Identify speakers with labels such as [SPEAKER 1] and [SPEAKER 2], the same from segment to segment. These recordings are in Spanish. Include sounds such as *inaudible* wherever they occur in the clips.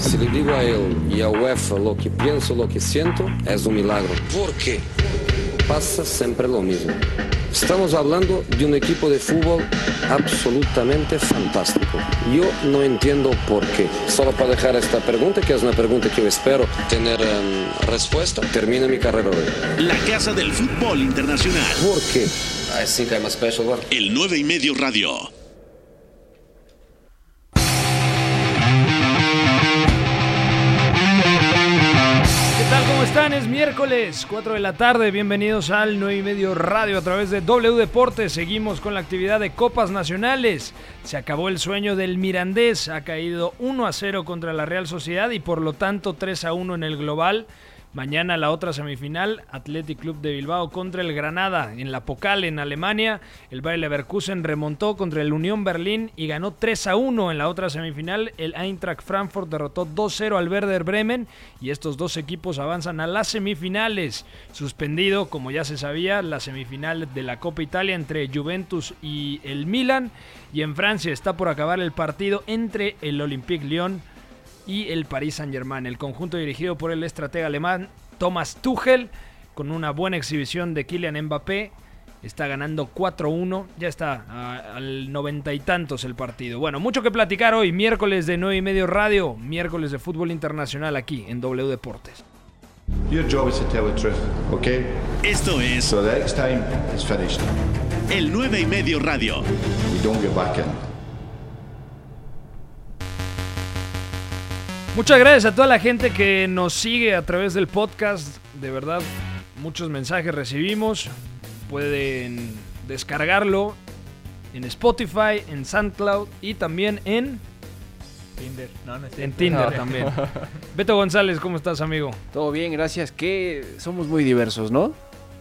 [SPEAKER 1] Si le digo a él y a UEFA lo que pienso, lo que siento, es un milagro. ¿Por qué? Pasa siempre lo mismo. Estamos hablando de un equipo de fútbol absolutamente fantástico. Yo no entiendo por qué. Solo para dejar esta pregunta, que es una pregunta que yo espero tener em, respuesta, termina mi carrera hoy.
[SPEAKER 2] La Casa del Fútbol Internacional.
[SPEAKER 1] ¿Por qué? I think I'm a special one.
[SPEAKER 2] El 9 y medio radio.
[SPEAKER 3] Están? Es miércoles, 4 de la tarde. Bienvenidos al 9 y medio radio a través de W Deportes. Seguimos con la actividad de Copas Nacionales. Se acabó el sueño del Mirandés. Ha caído 1 a 0 contra la Real Sociedad y por lo tanto 3 a 1 en el global. Mañana la otra semifinal, Athletic Club de Bilbao contra el Granada en la Pokal en Alemania. El Bayer Leverkusen remontó contra el Unión Berlín y ganó 3 a 1 en la otra semifinal. El Eintracht Frankfurt derrotó 2-0 al Werder Bremen y estos dos equipos avanzan a las semifinales. Suspendido, como ya se sabía, la semifinal de la Copa Italia entre Juventus y el Milan. Y en Francia está por acabar el partido entre el Olympique Lyon y el Paris Saint-Germain. El conjunto dirigido por el estratega alemán Thomas Tuchel, con una buena exhibición de Kylian Mbappé, está ganando 4-1. Ya está al noventa y tantos el partido. Bueno, mucho que platicar hoy, miércoles de 9 y medio radio, miércoles de fútbol internacional aquí en W Deportes.
[SPEAKER 4] Your job is to tell the truth, okay?
[SPEAKER 2] Esto es
[SPEAKER 4] So the next time it's finished.
[SPEAKER 2] el 9 y medio radio.
[SPEAKER 4] You don't get back in.
[SPEAKER 3] Muchas gracias a toda la gente que nos sigue a través del podcast. De verdad, muchos mensajes recibimos. Pueden descargarlo en Spotify, en SoundCloud y también en,
[SPEAKER 5] Tinder. No, no es
[SPEAKER 3] en. Tinder también. *laughs* Beto González, ¿cómo estás, amigo?
[SPEAKER 6] Todo bien, gracias. Que somos muy diversos, ¿no?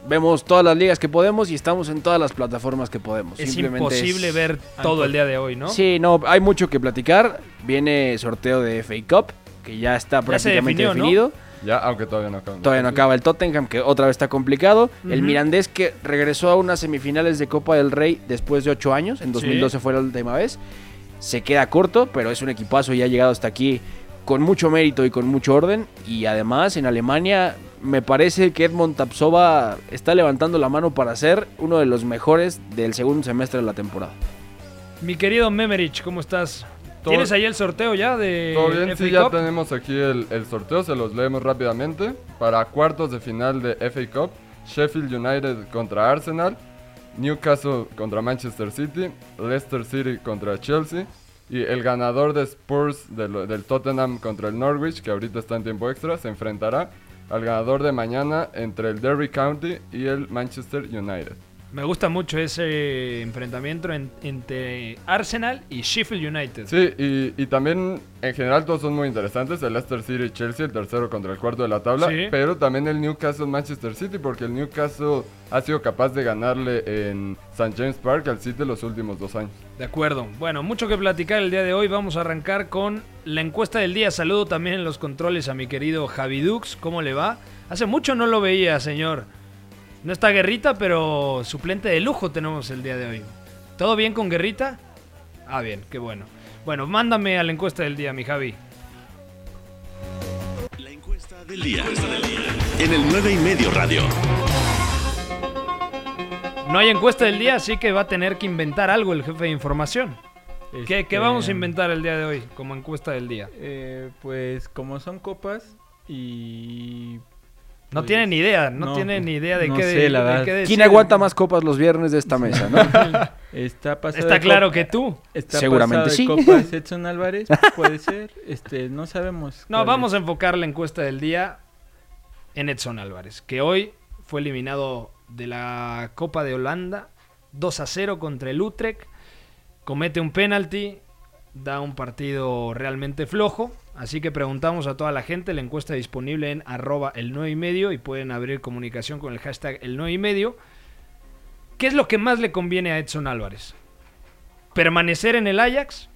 [SPEAKER 6] Vemos todas las ligas que podemos y estamos en todas las plataformas que podemos.
[SPEAKER 3] Es
[SPEAKER 6] Simplemente
[SPEAKER 3] imposible
[SPEAKER 6] es-
[SPEAKER 3] ver todo el día de hoy, ¿no?
[SPEAKER 6] Sí, no, hay mucho que platicar. Viene sorteo de FA Cup, que ya está
[SPEAKER 3] Ya
[SPEAKER 6] prácticamente definido.
[SPEAKER 7] Ya, aunque todavía no acaba.
[SPEAKER 6] Todavía no acaba el Tottenham, que otra vez está complicado. El. Mirandés, que regresó a unas semifinales de Copa del Rey después de ocho años. En 2012 fue la última vez. Se queda corto, pero es un equipazo y ha llegado hasta aquí con mucho mérito y con mucho orden. Y además, en Alemania, me parece que Edmond Tapsova está levantando la mano para ser uno de los mejores del segundo semestre de la temporada.
[SPEAKER 3] Mi querido Memerich, ¿cómo estás? ¿Tienes ahí el sorteo ya de
[SPEAKER 7] Todo bien,
[SPEAKER 3] FA
[SPEAKER 7] sí, ya
[SPEAKER 3] Cup?
[SPEAKER 7] tenemos aquí el, el sorteo, se los leemos rápidamente. Para cuartos de final de FA Cup, Sheffield United contra Arsenal, Newcastle contra Manchester City, Leicester City contra Chelsea y el ganador de Spurs del, del Tottenham contra el Norwich, que ahorita está en tiempo extra, se enfrentará al ganador de mañana entre el Derby County y el Manchester United.
[SPEAKER 3] Me gusta mucho ese enfrentamiento en- entre Arsenal y Sheffield United.
[SPEAKER 7] Sí, y, y también en general todos son muy interesantes. El Leicester City y Chelsea, el tercero contra el cuarto de la tabla.
[SPEAKER 3] Sí.
[SPEAKER 7] Pero también el Newcastle Manchester City, porque el Newcastle ha sido capaz de ganarle en St. James Park al City los últimos dos años.
[SPEAKER 3] De acuerdo. Bueno, mucho que platicar el día de hoy. Vamos a arrancar con la encuesta del día. Saludo también en los controles a mi querido Javi Dux. ¿Cómo le va? Hace mucho no lo veía, señor. No está Guerrita, pero suplente de lujo tenemos el día de hoy. ¿Todo bien con Guerrita? Ah, bien, qué bueno. Bueno, mándame a la encuesta del día, mi Javi.
[SPEAKER 2] La encuesta del día. En el 9 y medio radio.
[SPEAKER 3] No hay encuesta del día, así que va a tener que inventar algo el jefe de información. ¿Qué, qué
[SPEAKER 5] Este,
[SPEAKER 3] vamos a inventar el día de hoy como encuesta del día?
[SPEAKER 5] eh, pues como son copas y...
[SPEAKER 3] No
[SPEAKER 5] pues,
[SPEAKER 3] tiene ni idea, no,
[SPEAKER 5] no,
[SPEAKER 3] tiene ni idea de
[SPEAKER 5] no
[SPEAKER 3] qué,
[SPEAKER 5] sé,
[SPEAKER 3] de-
[SPEAKER 5] la
[SPEAKER 3] de
[SPEAKER 5] verdad.
[SPEAKER 3] qué decir.
[SPEAKER 6] ¿Quién aguanta más copas los viernes de esta mesa, no? *laughs*
[SPEAKER 5] Está pasado
[SPEAKER 3] Está claro
[SPEAKER 5] copa-
[SPEAKER 3] que tú.
[SPEAKER 5] Está
[SPEAKER 6] Seguramente sí.
[SPEAKER 5] copas Edson Álvarez, puede ser. *laughs* Este, no sabemos.
[SPEAKER 3] No, vamos
[SPEAKER 5] es.
[SPEAKER 3] a enfocar la encuesta del día en Edson Álvarez, que hoy fue eliminado de la Copa de Holanda 2 a 0 contra el Utrecht, comete un penalti, da un partido realmente flojo, así que preguntamos a toda la gente, la encuesta disponible en arroba el 9 y medio y pueden abrir comunicación con el hashtag el 9 y medio. ¿Qué es lo que más le conviene a Edson Álvarez? ¿Permanecer en el Ajax?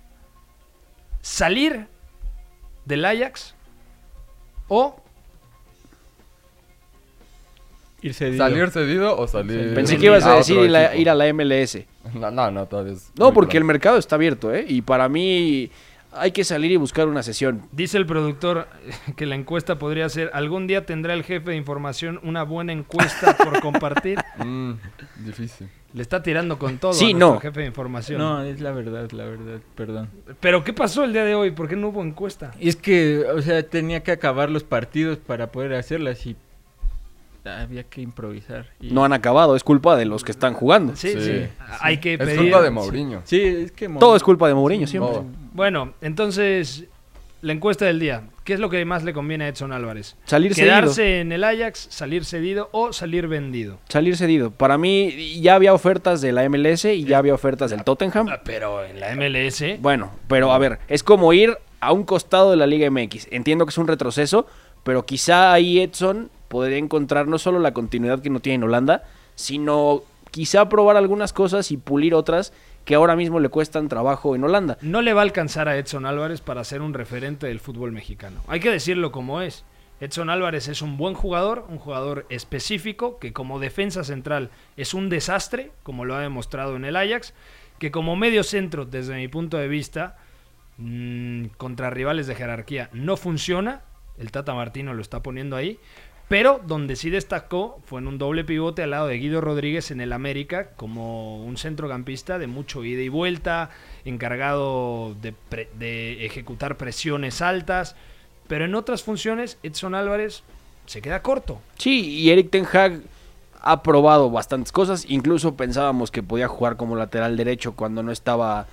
[SPEAKER 3] ¿Salir del Ajax? ¿O
[SPEAKER 5] Ir cedido.
[SPEAKER 7] ¿Salir cedido o salir.?
[SPEAKER 6] Pensé que ibas a decir ir, a la MLS.
[SPEAKER 7] No, no, no, todavía es
[SPEAKER 6] No, porque el mercado está abierto, ¿eh? Y para mí hay que salir y buscar una sesión.
[SPEAKER 3] Dice el productor *laughs* que la encuesta podría ser, algún día tendrá el jefe de información una buena encuesta por compartir. *laughs*
[SPEAKER 7] Mm, difícil.
[SPEAKER 3] Le está tirando con todo
[SPEAKER 6] Sí,
[SPEAKER 3] a
[SPEAKER 6] no.
[SPEAKER 3] jefe de información.
[SPEAKER 5] No, es la verdad, la verdad, perdón.
[SPEAKER 3] Pero ¿qué pasó el día de hoy? ¿Por qué no hubo encuesta?
[SPEAKER 5] Es que, o sea, tenía que acabar los partidos para poder hacerlas y había que improvisar. Y-
[SPEAKER 6] No han acabado, es culpa de los que están jugando.
[SPEAKER 3] Sí, sí.
[SPEAKER 7] Sí.
[SPEAKER 3] Hay que
[SPEAKER 7] Es
[SPEAKER 3] pedir...
[SPEAKER 7] culpa de Mourinho.
[SPEAKER 5] Sí, es que...
[SPEAKER 6] Todo es culpa de Mourinho siempre.
[SPEAKER 7] Todo.
[SPEAKER 3] Bueno, entonces, la encuesta del día. ¿Qué es lo que más le conviene a Edson Álvarez?
[SPEAKER 6] Salir cedido.
[SPEAKER 3] ¿Quedarse en el Ajax, salir cedido o salir vendido?
[SPEAKER 6] Salir cedido. Para mí ya había ofertas de la MLS y ya había ofertas del Tottenham.
[SPEAKER 3] Ah, Pero en la MLS...
[SPEAKER 6] Bueno, pero a ver, es como ir a un costado de la Liga MX. Entiendo que es un retroceso, pero quizá ahí Edson podría encontrar no solo la continuidad que no tiene en Holanda, sino quizá probar algunas cosas y pulir otras que ahora mismo le cuestan trabajo en Holanda.
[SPEAKER 3] No le va a alcanzar a Edson Álvarez para ser un referente del fútbol mexicano. Hay que decirlo como es. Edson Álvarez es un buen jugador, un jugador específico, que como defensa central es un desastre, como lo ha demostrado en el Ajax, que como medio centro, desde mi punto de vista, mm, contra rivales de jerarquía no funciona. El Tata Martino lo está poniendo ahí. Pero donde sí destacó fue en un doble pivote al lado de Guido Rodríguez en el América como un centrocampista de mucho ida y vuelta, encargado de, ejecutar presiones altas. Pero en otras funciones, Edson Álvarez se queda corto.
[SPEAKER 6] Sí, y Eric Ten Hag ha probado bastantes cosas. Incluso pensábamos que podía jugar como lateral derecho cuando no estaba.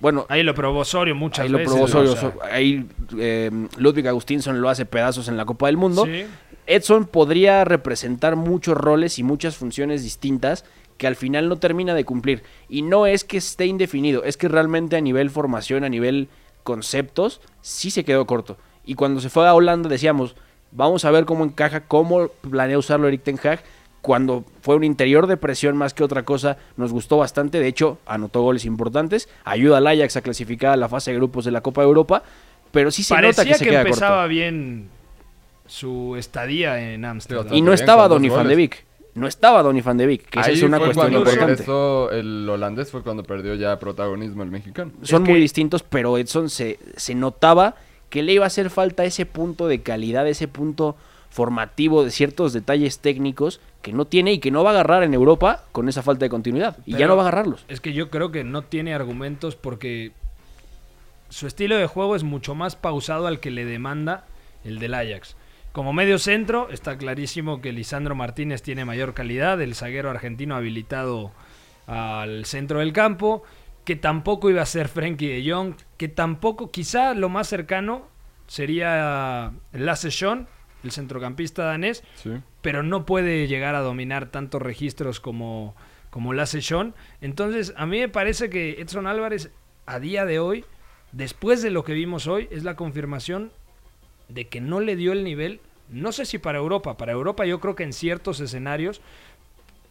[SPEAKER 6] Bueno,
[SPEAKER 3] Ahí lo probó Osorio muchas
[SPEAKER 6] ahí lo
[SPEAKER 3] veces.
[SPEAKER 6] probó
[SPEAKER 3] o
[SPEAKER 6] Osorio,
[SPEAKER 3] sea,
[SPEAKER 6] so- ahí eh, Ludwig Augustinsson lo hace pedazos en la Copa del Mundo.
[SPEAKER 3] sí.
[SPEAKER 6] Edson podría representar muchos roles y muchas funciones distintas que al final no termina de cumplir. Y no es que esté indefinido, es que realmente a nivel formación, a nivel conceptos, sí se quedó corto. Y cuando se fue a Holanda decíamos, vamos a ver cómo encaja, cómo planea usarlo Eric Ten Hag. Cuando fue un interior de presión más que otra cosa, nos gustó bastante. De hecho, anotó goles importantes. Ayuda al Ajax a clasificar a la fase de grupos de la Copa de Europa. Pero sí se
[SPEAKER 3] Parecía
[SPEAKER 6] nota que se
[SPEAKER 3] que
[SPEAKER 6] queda
[SPEAKER 3] empezaba
[SPEAKER 6] corto.
[SPEAKER 3] bien su estadía en Ámsterdam.
[SPEAKER 7] Sí,
[SPEAKER 6] Y no estaba Donny van de. Beek. No estaba Donny van de Beek, que esa es una
[SPEAKER 7] fue
[SPEAKER 6] cuestión
[SPEAKER 7] cuando
[SPEAKER 6] importante.
[SPEAKER 7] regresó el holandés, fue cuando perdió ya protagonismo el mexicano.
[SPEAKER 6] Son
[SPEAKER 3] Es que-
[SPEAKER 6] muy distintos, pero Edson se, se notaba que le iba a hacer falta ese punto de calidad, ese punto formativo de ciertos detalles técnicos que no tiene y que no va a agarrar en Europa con esa falta de continuidad. Y ya no va a agarrarlos.
[SPEAKER 3] Es que yo creo que no tiene argumentos porque su estilo de juego es mucho más pausado al que le demanda el del Ajax. Como medio centro, está clarísimo que Lisandro Martínez tiene mayor calidad, el zaguero argentino habilitado al centro del campo, que tampoco iba a ser Frenkie de Jong, que tampoco, quizá lo más cercano sería Lasse Schön, el centrocampista danés,
[SPEAKER 7] Sí.
[SPEAKER 3] pero no puede llegar a dominar tantos registros como, como lo hace Sean. Entonces, a mí me parece que Edson Álvarez, a día de hoy, después de lo que vimos hoy, es la confirmación de que no le dio el nivel. No sé si para Europa, para Europa yo creo que en ciertos escenarios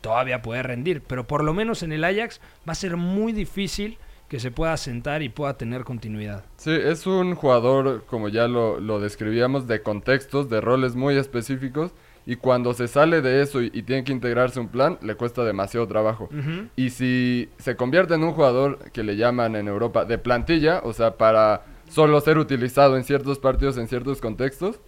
[SPEAKER 3] todavía puede rendir, pero por lo menos en el Ajax va a ser muy difícil que se pueda sentar y pueda tener continuidad.
[SPEAKER 7] Sí, es un jugador, como ya lo, lo describíamos, de contextos, de roles muy específicos. Y cuando se sale de eso y, y tiene que integrarse un plan, le cuesta demasiado trabajo. Y si se convierte en un jugador que le llaman en Europa de plantilla, o sea, para solo ser utilizado en ciertos partidos, en ciertos contextos,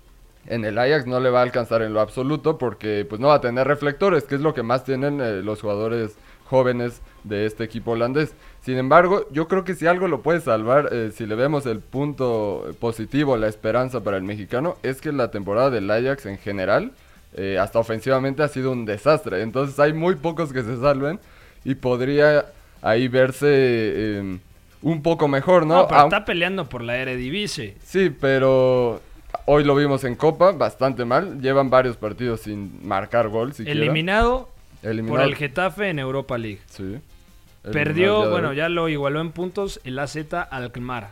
[SPEAKER 7] en el Ajax no le va a alcanzar en lo absoluto porque pues no va a tener reflectores, que es lo que más tienen eh, los jugadores jóvenes de este equipo holandés. Sin embargo, yo creo que si algo lo puede salvar, eh, si le vemos el punto positivo, la esperanza para el mexicano, es que la temporada del Ajax en general, eh, hasta ofensivamente, ha sido un desastre. Entonces hay muy pocos que se salven y podría ahí verse eh, un poco mejor, ¿no?
[SPEAKER 3] No, pero está peleando por la Eredivisie.
[SPEAKER 7] Sí, pero hoy lo vimos en Copa, bastante mal. Llevan varios partidos sin marcar gol siquiera.
[SPEAKER 3] Eliminado
[SPEAKER 7] Eliminado.
[SPEAKER 3] por el Getafe en Europa League.
[SPEAKER 7] Sí.
[SPEAKER 3] Perdió, bueno, ya lo igualó en puntos el AZ Alkmaar.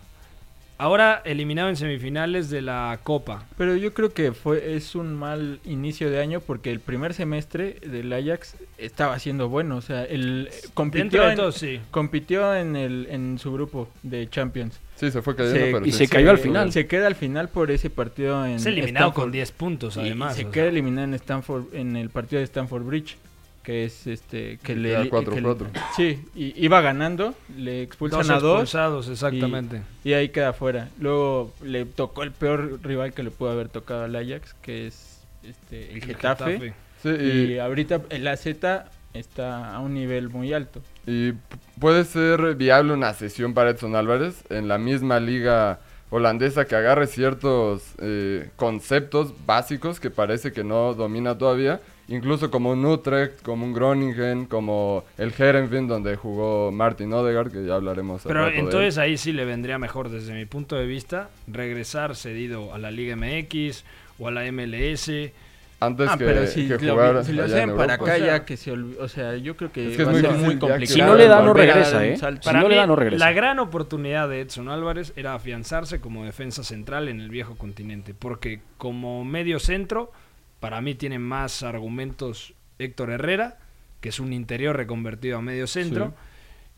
[SPEAKER 3] Ahora eliminado en semifinales de la Copa.
[SPEAKER 5] Pero yo creo que fue es un mal inicio de año porque el primer semestre del Ajax estaba siendo bueno, o sea, el compitió
[SPEAKER 3] Dentro de
[SPEAKER 5] en,
[SPEAKER 3] todo, sí.
[SPEAKER 5] compitió en el en su grupo de Champions.
[SPEAKER 7] Sí, se fue cayendo,
[SPEAKER 5] Se-
[SPEAKER 7] pero
[SPEAKER 6] y
[SPEAKER 7] sí.
[SPEAKER 6] se cayó al final.
[SPEAKER 5] Se queda al final por ese partido en
[SPEAKER 3] Es eliminado con 10 puntos, además.
[SPEAKER 5] y se queda
[SPEAKER 3] sea.
[SPEAKER 5] eliminado en Stanford en el partido de Stanford Bridge. Que es este que
[SPEAKER 7] Sí,
[SPEAKER 5] le
[SPEAKER 7] queda
[SPEAKER 5] que
[SPEAKER 7] 4-4.
[SPEAKER 5] le- sí y, iba ganando le expulsan
[SPEAKER 3] Dos
[SPEAKER 5] a dos
[SPEAKER 3] expulsados, exactamente.
[SPEAKER 5] y ahí queda fuera luego le tocó el peor rival que le pudo haber tocado al Ajax que es este el
[SPEAKER 3] El
[SPEAKER 5] Getafe,
[SPEAKER 3] Getafe.
[SPEAKER 7] Sí,
[SPEAKER 5] y,
[SPEAKER 7] y,
[SPEAKER 5] ahorita el AZ está a un nivel muy alto
[SPEAKER 7] y puede ser viable una sesión para Edson Álvarez en la misma liga holandesa que agarre ciertos eh, conceptos básicos que parece que no domina todavía, incluso como un Utrecht, como un Groningen, como el Herenveen donde jugó Martin Odegaard, que ya hablaremos al
[SPEAKER 3] Pero
[SPEAKER 7] rato de él.
[SPEAKER 3] entonces ahí sí le vendría mejor desde mi punto de vista regresar cedido a la Liga MX o a la MLS.
[SPEAKER 7] antes
[SPEAKER 5] ah
[SPEAKER 7] que,
[SPEAKER 5] pero si
[SPEAKER 7] que
[SPEAKER 5] lo,
[SPEAKER 7] jugar
[SPEAKER 5] si lo hacen
[SPEAKER 7] en
[SPEAKER 5] para acá
[SPEAKER 3] O sea,
[SPEAKER 5] ya que se o sea yo creo que,
[SPEAKER 7] es que es
[SPEAKER 5] va
[SPEAKER 7] muy
[SPEAKER 5] a ser muy complicado
[SPEAKER 6] Si no le da, no regresa, ¿eh?
[SPEAKER 5] salto.
[SPEAKER 6] Si
[SPEAKER 3] Para
[SPEAKER 6] no le
[SPEAKER 3] mí,
[SPEAKER 6] da, no regresa.
[SPEAKER 3] la gran oportunidad de Edson Álvarez era afianzarse como defensa central en el viejo continente, porque como medio centro, para mí tiene más argumentos Héctor Herrera, que es un interior reconvertido a medio centro.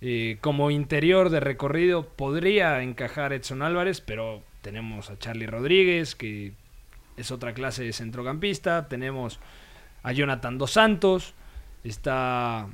[SPEAKER 3] Eh, como interior de recorrido podría encajar Edson Álvarez, pero tenemos a Charlie Rodríguez, que es otra clase de centrocampista. Tenemos a Jonathan Dos Santos. Está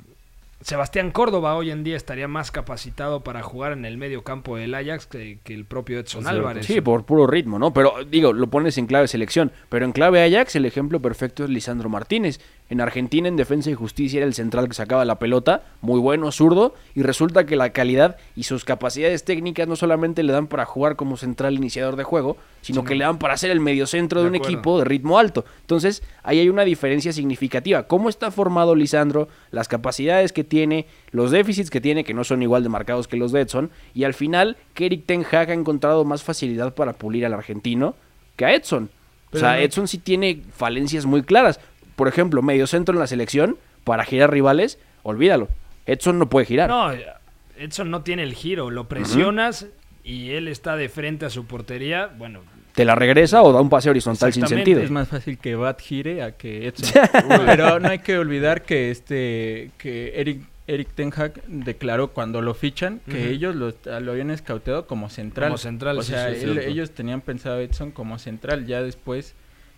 [SPEAKER 3] Sebastián Córdoba hoy en día estaría más capacitado para jugar en el medio campo del Ajax que, que el propio Edson. Álvarez.
[SPEAKER 6] Sí, por puro ritmo, ¿no? Pero digo, lo pones en clave selección. Pero en clave Ajax, el ejemplo perfecto es Lisandro Martínez. En Argentina, en Defensa y Justicia, era el central que sacaba la pelota, muy bueno, zurdo, y resulta que la calidad y sus capacidades técnicas no solamente le dan para jugar como central iniciador de juego, sino que le dan para ser el mediocentro de,
[SPEAKER 3] De
[SPEAKER 6] un
[SPEAKER 3] acuerdo.
[SPEAKER 6] equipo de ritmo alto. Entonces, ahí hay una diferencia significativa. ¿Cómo está formado Lisandro? Las capacidades que tiene, los déficits que tiene, que no son igual de marcados que los de Edson, y al final, que Eric Ten Hag ha encontrado más facilidad para pulir al argentino que a Edson.
[SPEAKER 5] Pero
[SPEAKER 6] o sea, Edson sí tiene falencias muy claras. Por ejemplo, medio centro en la selección, para girar rivales, olvídalo. Edson no puede girar.
[SPEAKER 3] No, Edson no tiene el giro. Lo presionas y él está de frente a su portería. Bueno,
[SPEAKER 6] Te la regresa o da un pase horizontal sin sentido.
[SPEAKER 5] Es más fácil que Bat gire a que Edson. *laughs* Pero no hay que olvidar que este que Eric Eric Ten Hag declaró cuando lo fichan que ellos lo, lo habían escauteado como central.
[SPEAKER 3] Como central,
[SPEAKER 5] o
[SPEAKER 3] sí,
[SPEAKER 5] sea,
[SPEAKER 3] sí,
[SPEAKER 5] él- ellos tenían pensado a Edson como central. Ya después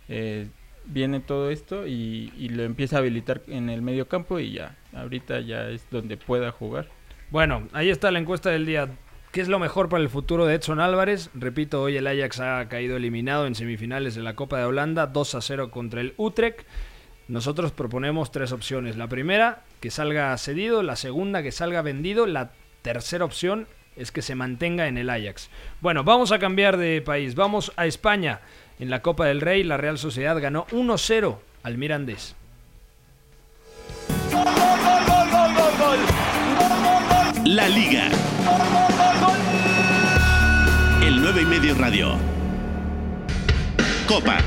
[SPEAKER 5] eh, viene todo esto y, lo empieza a habilitar en el medio campo y ya, ahorita ya es donde pueda jugar.
[SPEAKER 3] Bueno, ahí está la encuesta del día. ¿Qué es lo mejor para el futuro de Edson Álvarez? Repito, hoy el Ajax ha caído eliminado en semifinales de la Copa de Holanda, 2 a 0 contra el Utrecht. Nosotros proponemos tres opciones. La primera, que salga cedido. La segunda, que salga vendido. La tercera opción es que se mantenga en el Ajax. Bueno, vamos a cambiar de país. Vamos a España. En la Copa del Rey, la Real Sociedad ganó 1-0 al Mirandés.
[SPEAKER 2] La Liga. El 9 y medio radio. Copa.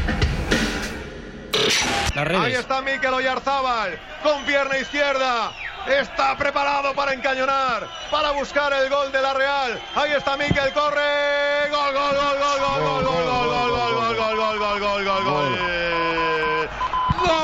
[SPEAKER 8] Ahí está Mikel Oyarzábal con pierna izquierda. Está preparado para encañonar, para buscar el gol de la Real. Ahí está Mikel, corre. Gol, gol, gol, gol, gol, gol, gol, gol, gol, gol, gol, gol, gol,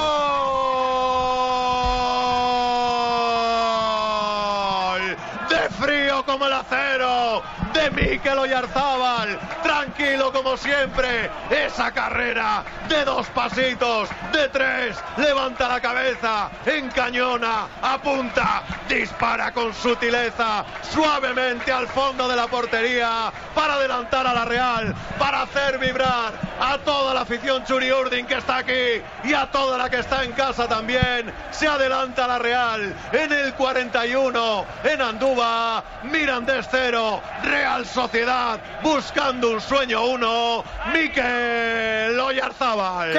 [SPEAKER 8] de frío como el acero de Mikel Oyarzábal. Tranquilo como siempre. Esa carrera de dos pasitos, de tres. Levanta la cabeza, encañona, apunta, dispara con sutileza, suavemente al fondo de la portería para adelantar a la Real, para hacer vibrar a toda la afición Churi Urdin que está aquí y a toda la que está en casa también. Se adelanta la Real en el 41 en Andúba, Mirandés 0, Real Sociedad buscando un sueño 1, Mikel Oyarzábal.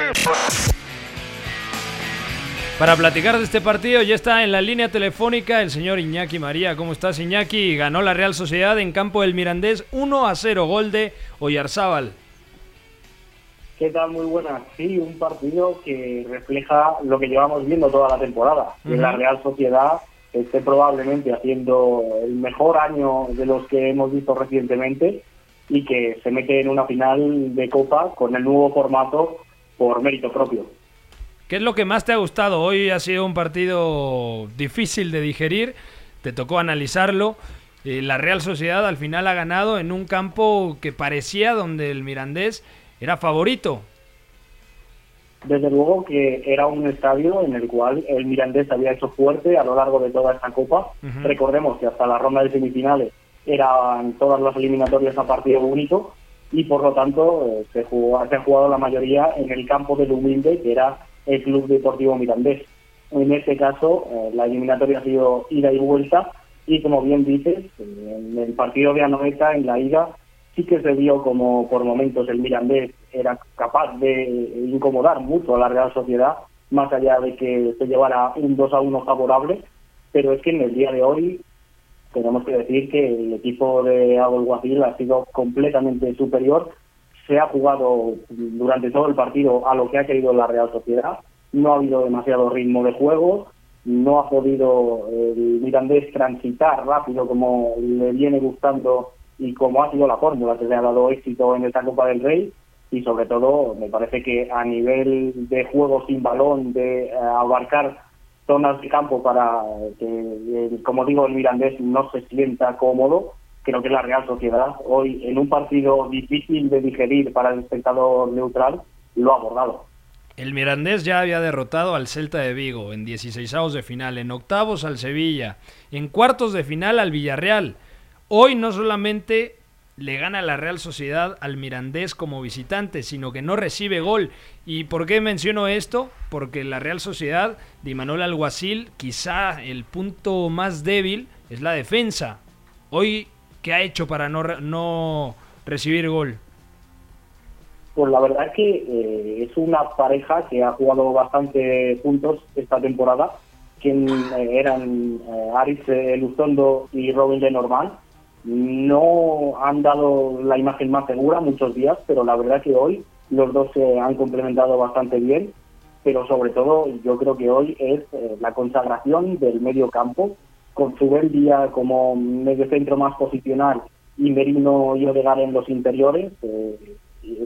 [SPEAKER 3] Para platicar de este partido ya está en la línea telefónica el señor Iñaki María. ¿Cómo estás Iñaki? Ganó la Real Sociedad en campo del Mirandés 1 a 0, gol de Oyarzábal.
[SPEAKER 9] ¿Qué tal? Muy buenas. Sí, un partido que refleja lo que llevamos viendo toda la temporada. Que
[SPEAKER 3] Ujú.
[SPEAKER 9] la Real Sociedad esté probablemente haciendo el mejor año de los que hemos visto recientemente y que se mete en una final de Copa con el nuevo formato por mérito propio.
[SPEAKER 3] ¿Qué es lo que más te ha gustado? Hoy ha sido un partido difícil de digerir, te tocó analizarlo. Eh, la Real Sociedad al final ha ganado en un campo que parecía donde el Mirandés era favorito.
[SPEAKER 9] Desde luego que era un estadio en el cual el Mirandés había hecho fuerte a lo largo de toda esta Copa.
[SPEAKER 3] Ujú.
[SPEAKER 9] Recordemos que hasta la ronda de semifinales eran todas las eliminatorias a partido único y por lo tanto eh, se, jugó, se ha jugado la mayoría en el campo del humilde que era el Club Deportivo Mirandés. En este caso, eh, la eliminatoria ha sido ida y vuelta y como bien dices, eh, en el partido de Anoeta, en la ida, sí que se vio como por momentos el Mirandés era capaz de incomodar mucho a la Real Sociedad, más allá de que se llevara un 2 a 1 favorable, pero es que en el día de hoy tenemos que decir que el equipo de Alguacil ha sido completamente superior, se ha jugado durante todo el partido a lo que ha querido la Real Sociedad, no ha habido demasiado ritmo de juego, no ha podido el Mirandés transitar rápido como le viene gustando y como ha sido la fórmula que le ha dado éxito en esta Copa del Rey. Y sobre todo me parece que a nivel de juego sin balón, de eh, abarcar zonas de campo para que, eh, como digo, el Mirandés no se sienta cómodo, creo que la Real Sociedad hoy en un partido difícil de digerir para el espectador neutral lo ha abordado.
[SPEAKER 3] El Mirandés ya había derrotado al Celta de Vigo en 16avos de final, en octavos al Sevilla, en cuartos de final al Villarreal. Hoy no solamente le gana la Real Sociedad al Mirandés como visitante, sino que no recibe gol. ¿Y por qué menciono esto? Porque la Real Sociedad de Imanol Alguacil, quizá el punto más débil es la defensa. Hoy, ¿qué ha hecho para no, no recibir gol?
[SPEAKER 9] Pues la verdad que eh, es una pareja que ha jugado bastante juntos esta temporada, que eh, eran eh, Aris eh, Luzondo y Robin Lenormand. No han dado la imagen más segura muchos días, pero la verdad que hoy los dos se han complementado bastante bien. Pero sobre todo, yo creo que hoy es eh, la consagración del medio campo, con Zubel como medio centro más posicional y Merino y Odegar en los interiores. eh,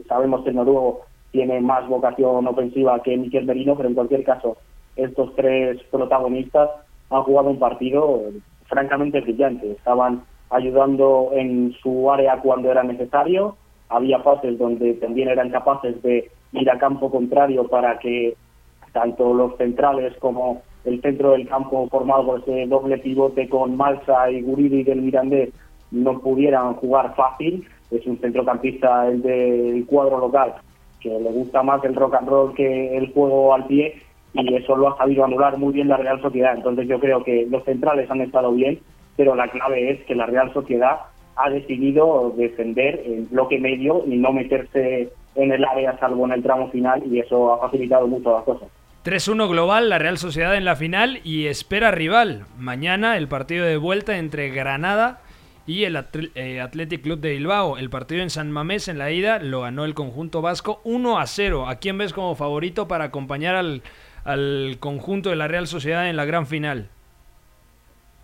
[SPEAKER 9] sabemos que el noruego tiene más vocación ofensiva que Miquel Merino, pero en cualquier caso, estos tres protagonistas han jugado un partido eh, francamente brillante. Estaban ayudando en su área cuando era necesario. Había fases donde también eran capaces de ir a campo contrario para que tanto los centrales como el centro del campo formado por ese doble pivote con Malsa y Guridi del Mirandés no pudieran jugar fácil. Es un centrocampista el del cuadro local que le gusta más el rock and roll que el juego al pie y eso lo ha sabido anular muy bien la Real Sociedad. Entonces yo creo que los centrales han estado bien, pero la clave es que la Real Sociedad ha decidido defender el bloque medio y no meterse en el área salvo en el tramo final y eso ha facilitado mucho las cosas.
[SPEAKER 3] 3-1 global, la Real Sociedad en la final y espera rival. Mañana el partido de vuelta entre Granada y el eh, Athletic Club de Bilbao. El partido en San Mamés en la ida lo ganó el conjunto vasco 1 a 0. ¿A quién ves como favorito para acompañar al, al conjunto de la Real Sociedad en la gran final?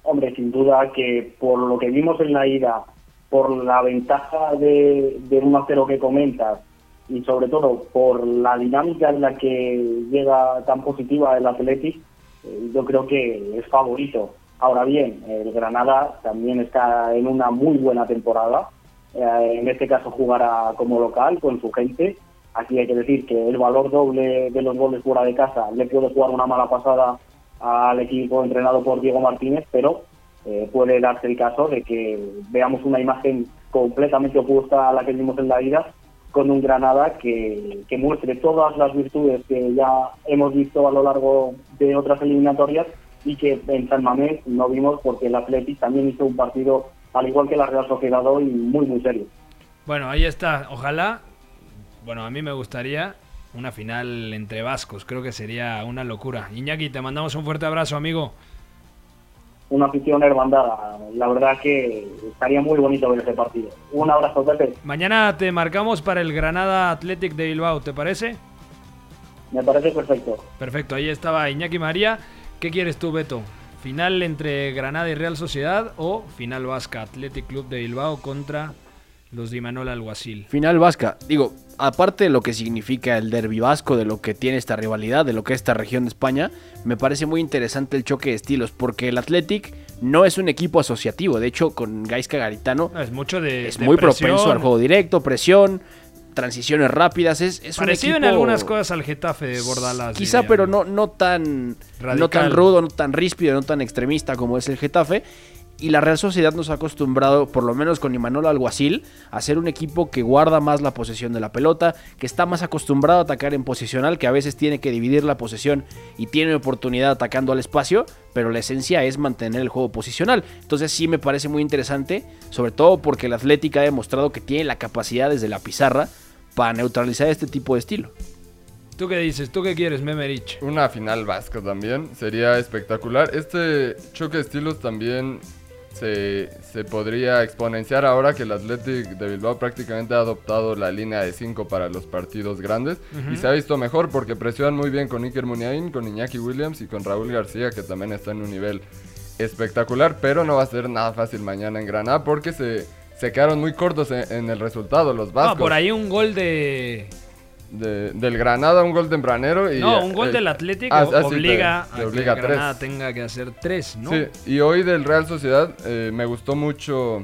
[SPEAKER 9] Hombre, sin duda que por lo que vimos en la ida, por la ventaja de, de 1 a 0 que comentas y sobre todo por la dinámica en la que llega tan positiva el Athletic, eh, yo creo que es favorito. Ahora bien, el Granada también está en una muy buena temporada. Eh, en este caso jugará como local con su gente. Aquí hay que decir que el valor doble de los goles fuera de casa le puede jugar una mala pasada al equipo entrenado por Diego Martínez, pero eh, puede darse el caso de que veamos una imagen completamente opuesta a la que vimos en la ida, con un Granada que, que muestre todas las virtudes que ya hemos visto a lo largo de otras eliminatorias y que en San Mamés no vimos porque el Athletic también hizo un partido, al igual que la Real Sociedad hoy, muy, muy serio.
[SPEAKER 3] Bueno, ahí está. Ojalá, bueno, a mí me gustaría una final entre vascos. Creo que sería una locura. Iñaki, te mandamos un fuerte abrazo, amigo.
[SPEAKER 9] Una afición hermandada. La verdad que estaría muy bonito ver ese partido. Un abrazo, Pepe.
[SPEAKER 3] Mañana te marcamos para el Granada Athletic de Bilbao, ¿te parece?
[SPEAKER 9] Me parece perfecto.
[SPEAKER 3] Perfecto, ahí estaba Iñaki María. ¿Qué quieres tú, Beto? ¿Final entre Granada y Real Sociedad o final vasca Athletic Club de Bilbao contra los de Imanol Alguacil?
[SPEAKER 6] Final vasca. Digo, aparte de lo que significa el derbi vasco, de lo que tiene esta rivalidad, de lo que es esta región de España, me parece muy interesante el choque de estilos, porque el Athletic no es un equipo asociativo. De hecho, con Gaisca Garitano
[SPEAKER 3] No, es mucho de.
[SPEAKER 6] es
[SPEAKER 3] de
[SPEAKER 6] muy
[SPEAKER 3] presión.
[SPEAKER 6] propenso al juego directo, presión. transiciones rápidas. Es, es un
[SPEAKER 3] Parecido en algunas cosas al Getafe de Bordalás.
[SPEAKER 6] Quizá,
[SPEAKER 3] diría.
[SPEAKER 6] pero no, no tan no tan rudo, no tan ríspido, no tan extremista como es el Getafe. Y la Real Sociedad nos ha acostumbrado, por lo menos con Imanol Alguacil, a ser un equipo que guarda más la posesión de la pelota, que está más acostumbrado a atacar en posicional, que a veces tiene que dividir la posesión y tiene oportunidad atacando al espacio, pero la esencia es mantener el juego posicional. Entonces sí me parece muy interesante, sobre todo porque el Atlético ha demostrado que tiene la capacidad desde la pizarra para neutralizar este tipo de estilo.
[SPEAKER 3] ¿Tú qué dices? ¿Tú qué quieres, Memerich?
[SPEAKER 7] Una final vasca también sería espectacular. Este choque de estilos también se, se podría exponenciar ahora que el Athletic de Bilbao prácticamente ha adoptado la línea de 5 para los partidos grandes y se ha visto mejor porque presionan muy bien con Iker Muniain, con Iñaki Williams y con Raúl García que también está en un nivel espectacular, pero no va a ser nada fácil mañana en Granada porque se, se quedaron muy cortos en, en el resultado los
[SPEAKER 3] No,
[SPEAKER 7] vascos.
[SPEAKER 3] por ahí un gol de.
[SPEAKER 7] De- del Granada un gol tempranero y
[SPEAKER 3] No, un gol
[SPEAKER 7] eh,
[SPEAKER 3] del Atlético
[SPEAKER 7] ah, ah, sí,
[SPEAKER 3] obliga
[SPEAKER 7] te- te
[SPEAKER 3] a que
[SPEAKER 7] tres.
[SPEAKER 3] Granada tenga que hacer tres, ¿no?
[SPEAKER 7] Sí, y hoy del Real Sociedad eh, me gustó mucho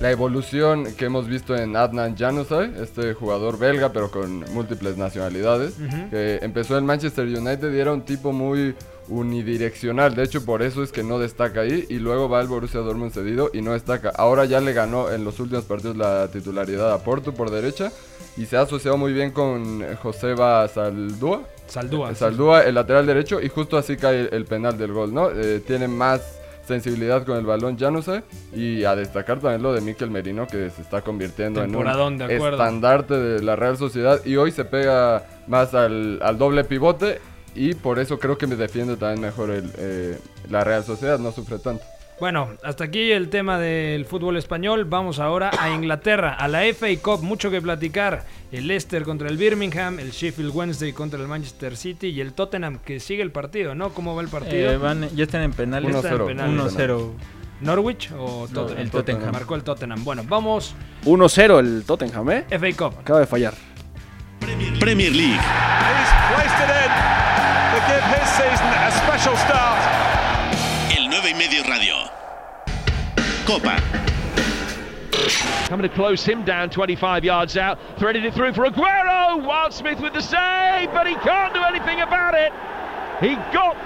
[SPEAKER 7] la evolución que hemos visto en Adnan Januzaj, este jugador belga pero con múltiples nacionalidades, que empezó en Manchester United y era un tipo muy unidireccional, de hecho por eso es que no destaca ahí y luego va al Borussia Dortmund cedido y no destaca. Ahora ya le ganó en los últimos partidos la titularidad a Porto por derecha y se ha asociado muy bien con Joseba Saldúa.
[SPEAKER 3] Saldúa. sí.
[SPEAKER 7] Saldúa, el lateral derecho, y justo así cae el penal del gol, ¿no? Eh, tiene más sensibilidad con el balón Januzaj y a destacar también lo de Mikel Merino que se está convirtiendo en un
[SPEAKER 3] de
[SPEAKER 7] estandarte de la Real Sociedad y hoy se pega más al, al doble pivote y por eso creo que me defiende también mejor el, eh, la Real Sociedad, no sufre tanto.
[SPEAKER 3] Bueno, hasta aquí el tema del fútbol español. Vamos ahora a Inglaterra, a la FA Cup. Mucho que platicar. El Leicester contra el Birmingham, el Sheffield Wednesday contra el Manchester City y el Tottenham que sigue el partido, ¿no? ¿Cómo va el partido?
[SPEAKER 5] Eh, van- ya están en penales.
[SPEAKER 3] Ya está en
[SPEAKER 7] 1-0.
[SPEAKER 3] penales.
[SPEAKER 5] 1-0.
[SPEAKER 3] ¿Norwich o Tottenham?
[SPEAKER 5] el Tottenham.
[SPEAKER 3] Marcó el Tottenham. Bueno, vamos.
[SPEAKER 6] 1-0 el Tottenham, ¿eh?
[SPEAKER 3] FA Cup.
[SPEAKER 6] Acaba de fallar.
[SPEAKER 2] Premier League.
[SPEAKER 8] He's placed it in to give his season a special start.
[SPEAKER 2] El 9 y medio radio. Copa.
[SPEAKER 10] Coming to close him down 25 yards out. Threaded it through for Aguero. Wild Smith with the save, but he can't do anything about it. He got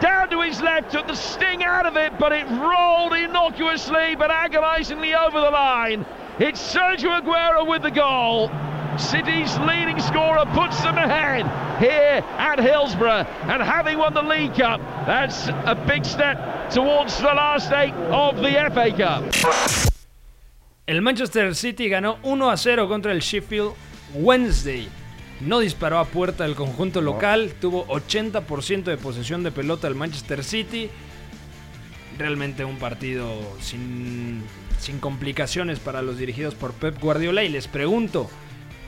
[SPEAKER 10] down to his left, took the sting out of it, but it rolled innocuously but agonizingly over the line. It's Sergio Aguero with the goal. City's leading scorer puts them ahead here at Hillsborough. And having won the League Cup, that's a big step towards the last eight of the FA Cup.
[SPEAKER 3] El Manchester City ganó 1 a 0 contra el Sheffield Wednesday. No disparó a puerta del conjunto local, tuvo 80% de posesión de pelota el Manchester City. Realmente un partido sin, sin complicaciones para los dirigidos por Pep Guardiola. Y les pregunto,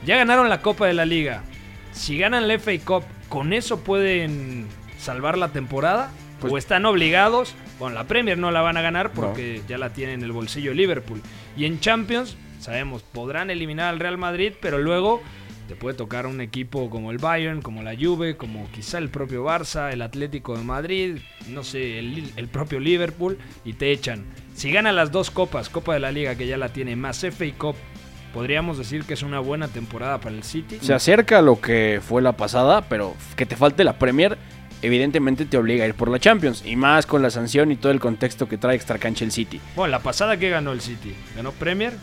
[SPEAKER 3] ya ganaron la Copa de la Liga. Si ganan la FA Cup, ¿con eso pueden salvar la temporada?
[SPEAKER 7] Pues-
[SPEAKER 3] ¿O están obligados? Bueno, la Premier no la van a ganar porque ya la tiene en el bolsillo Liverpool. Y en Champions, sabemos, podrán eliminar al Real Madrid, pero luego te puede tocar un equipo como el Bayern, como la Juve, como quizá el propio Barça, el Atlético de Madrid, no sé, el, el propio Liverpool, y te echan. Si gana las dos copas, Copa de la Liga que ya la tiene, más FA Cup, podríamos decir que es una buena temporada para el City.
[SPEAKER 6] Se acerca a lo que fue la pasada, pero que te falte la Premier, evidentemente te obliga a ir por la Champions. Y más con la sanción y todo el contexto que trae extra cancha el City.
[SPEAKER 3] Bueno, la pasada que ganó el City, ganó Premier,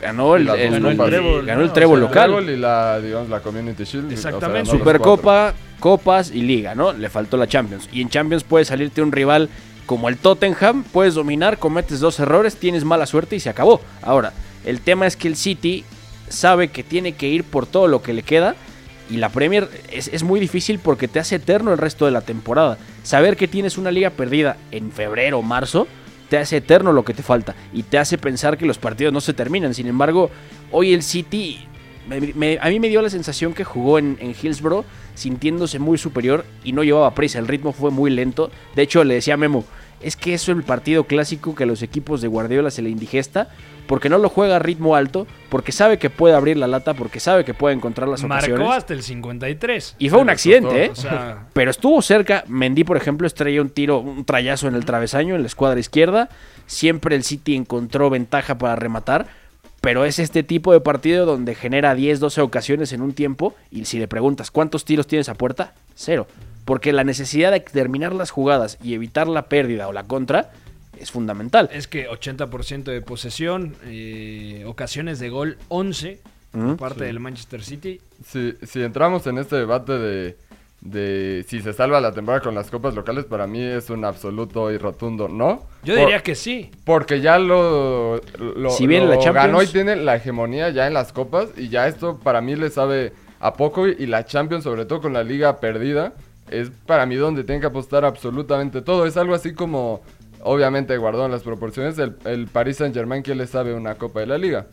[SPEAKER 6] Ganó el, el-
[SPEAKER 5] Ganó el
[SPEAKER 7] copas.
[SPEAKER 5] trébol.
[SPEAKER 6] ganó el
[SPEAKER 5] ¿no?
[SPEAKER 6] trébol
[SPEAKER 5] O sea,
[SPEAKER 6] local.
[SPEAKER 7] Trébol y la, digamos, la Community Shield. o sea,
[SPEAKER 3] Exactamente.
[SPEAKER 6] Supercopa, Copas y Liga, ¿no? Le faltó la Champions. Y en Champions puede salirte un rival como el Tottenham, puedes dominar, cometes dos errores, tienes mala suerte y se acabó. Ahora, el tema es que el City sabe que tiene que ir por todo lo que le queda. Y la Premier es, muy difícil porque te hace eterno el resto de la temporada. Saber que tienes una liga perdida en febrero o marzo te hace eterno lo que te falta y te hace pensar que los partidos no se terminan. Sin embargo, hoy el City, a mí me dio la sensación que jugó en, en Hillsborough sintiéndose muy superior y no llevaba prisa. El ritmo fue muy lento. De hecho, le decía a Memo, es que eso es el partido clásico que a los equipos de Guardiola se le indigesta porque no lo juega a ritmo alto, porque sabe que puede abrir la lata, porque sabe que puede encontrar las ocasiones.
[SPEAKER 3] marcó hasta el 53.
[SPEAKER 6] Y fue un accidente, ¿eh?
[SPEAKER 3] O sea,
[SPEAKER 6] Pero estuvo cerca. Mendy, por ejemplo, estrelló un tiro, un trayazo en el travesaño, en la escuadra izquierda. Siempre el City encontró ventaja para rematar. pero es este tipo de partido donde genera 10, 12 ocasiones en un tiempo y si le preguntas cuántos tiros tienes a puerta, cero. Porque la necesidad de terminar las jugadas y evitar la pérdida o la contra es fundamental.
[SPEAKER 3] Es que 80% de posesión, eh, ocasiones de gol 11 por
[SPEAKER 6] Mm,
[SPEAKER 3] parte
[SPEAKER 7] sí.
[SPEAKER 3] del Manchester City.
[SPEAKER 7] Si, si entramos en este debate de, de si se salva la temporada con las copas locales, para mí es un absoluto y rotundo no.
[SPEAKER 3] Yo
[SPEAKER 7] Por-
[SPEAKER 3] diría que sí.
[SPEAKER 7] Porque ya lo, lo,
[SPEAKER 6] Si viene la Champions-
[SPEAKER 7] ganó y tiene la hegemonía ya en las copas y ya esto para mí le sabe a poco y, y la Champions sobre todo con la liga perdida es para mí donde tienen que apostar absolutamente todo. Es algo así como, obviamente guardado en las proporciones, el, el Paris Saint Germain que le sabe una copa de la liga.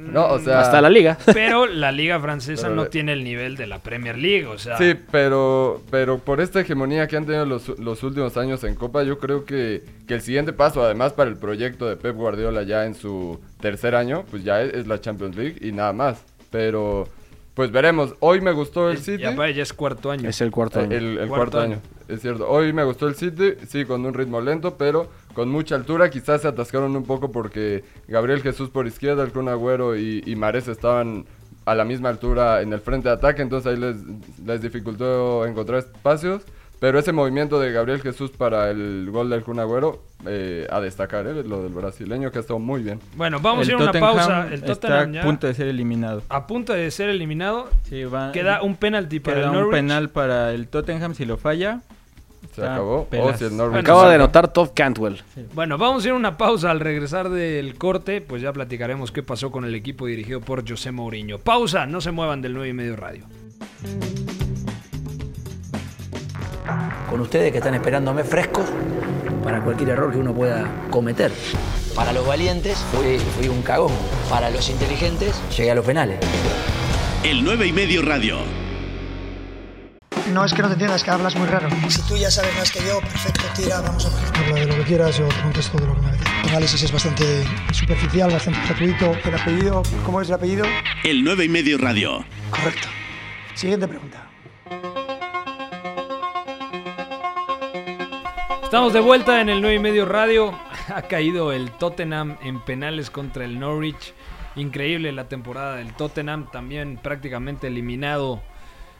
[SPEAKER 7] No, o sea...
[SPEAKER 6] Hasta la liga. *laughs*
[SPEAKER 3] Pero la liga francesa
[SPEAKER 7] Pero
[SPEAKER 3] no tiene el nivel de la Premier League, o sea...
[SPEAKER 7] Sí, pero, pero por esta hegemonía que han tenido los, los últimos años en Copa, yo creo que, que el siguiente paso, además para el proyecto de Pep Guardiola ya en su tercer año, pues ya es, es la Champions League y nada más. Pero, pues veremos. Hoy me gustó el City.
[SPEAKER 3] Ya, para, ya es cuarto año.
[SPEAKER 6] Es el cuarto año.
[SPEAKER 7] El, el
[SPEAKER 3] Cuarto
[SPEAKER 7] cuarto,
[SPEAKER 3] año.
[SPEAKER 7] año. es cierto. Hoy me gustó el City, sí, con un ritmo lento, pero con mucha altura. Quizás se atascaron un poco porque Gabriel Jesús por izquierda, el Kun Agüero y, y Mares estaban a la misma altura en el frente de ataque, entonces ahí les, les dificultó encontrar espacios. Pero ese movimiento de Gabriel Jesús para el gol del Kun Agüero, eh, a destacar, ¿eh? lo del brasileño que ha estado muy bien.
[SPEAKER 3] Bueno, vamos a ir a una pausa. El Tottenham
[SPEAKER 5] está
[SPEAKER 3] ya
[SPEAKER 5] a punto de ser eliminado.
[SPEAKER 3] a punto de ser eliminado.
[SPEAKER 5] Sí, va-
[SPEAKER 3] Queda un penalti para
[SPEAKER 5] queda
[SPEAKER 3] el
[SPEAKER 5] un
[SPEAKER 3] Norwich.
[SPEAKER 5] penal para el Tottenham si lo falla.
[SPEAKER 7] Se acabó.
[SPEAKER 5] pelas.
[SPEAKER 7] O si el Norwich
[SPEAKER 6] Acaba de anotar Todd Cantwell.
[SPEAKER 3] Bueno, vamos a ir a una pausa. Al regresar del corte, pues ya platicaremos qué pasó con el equipo dirigido por José Mourinho. Pausa, no se muevan del 9 y medio radio.
[SPEAKER 11] Con ustedes que están esperándome frescos para cualquier error que uno pueda cometer. Para los valientes fui, fui un cagón. Para los inteligentes llegué a los penales.
[SPEAKER 2] El 9 y medio radio.
[SPEAKER 12] No es que no te entiendas, que hablas muy raro.
[SPEAKER 13] Si tú ya sabes más que yo, perfecto, tira, vamos a ver.
[SPEAKER 12] Habla de lo que quieras, yo te contesto de lo que me dices. El análisis es bastante superficial, bastante gratuito. El apellido, ¿cómo es el apellido?
[SPEAKER 2] El 9 y medio radio.
[SPEAKER 12] Correcto. Siguiente pregunta.
[SPEAKER 3] Estamos de vuelta en el 9 y medio radio. *laughs* Ha caído el Tottenham en penales contra el Norwich. Increíble la temporada del Tottenham. También prácticamente eliminado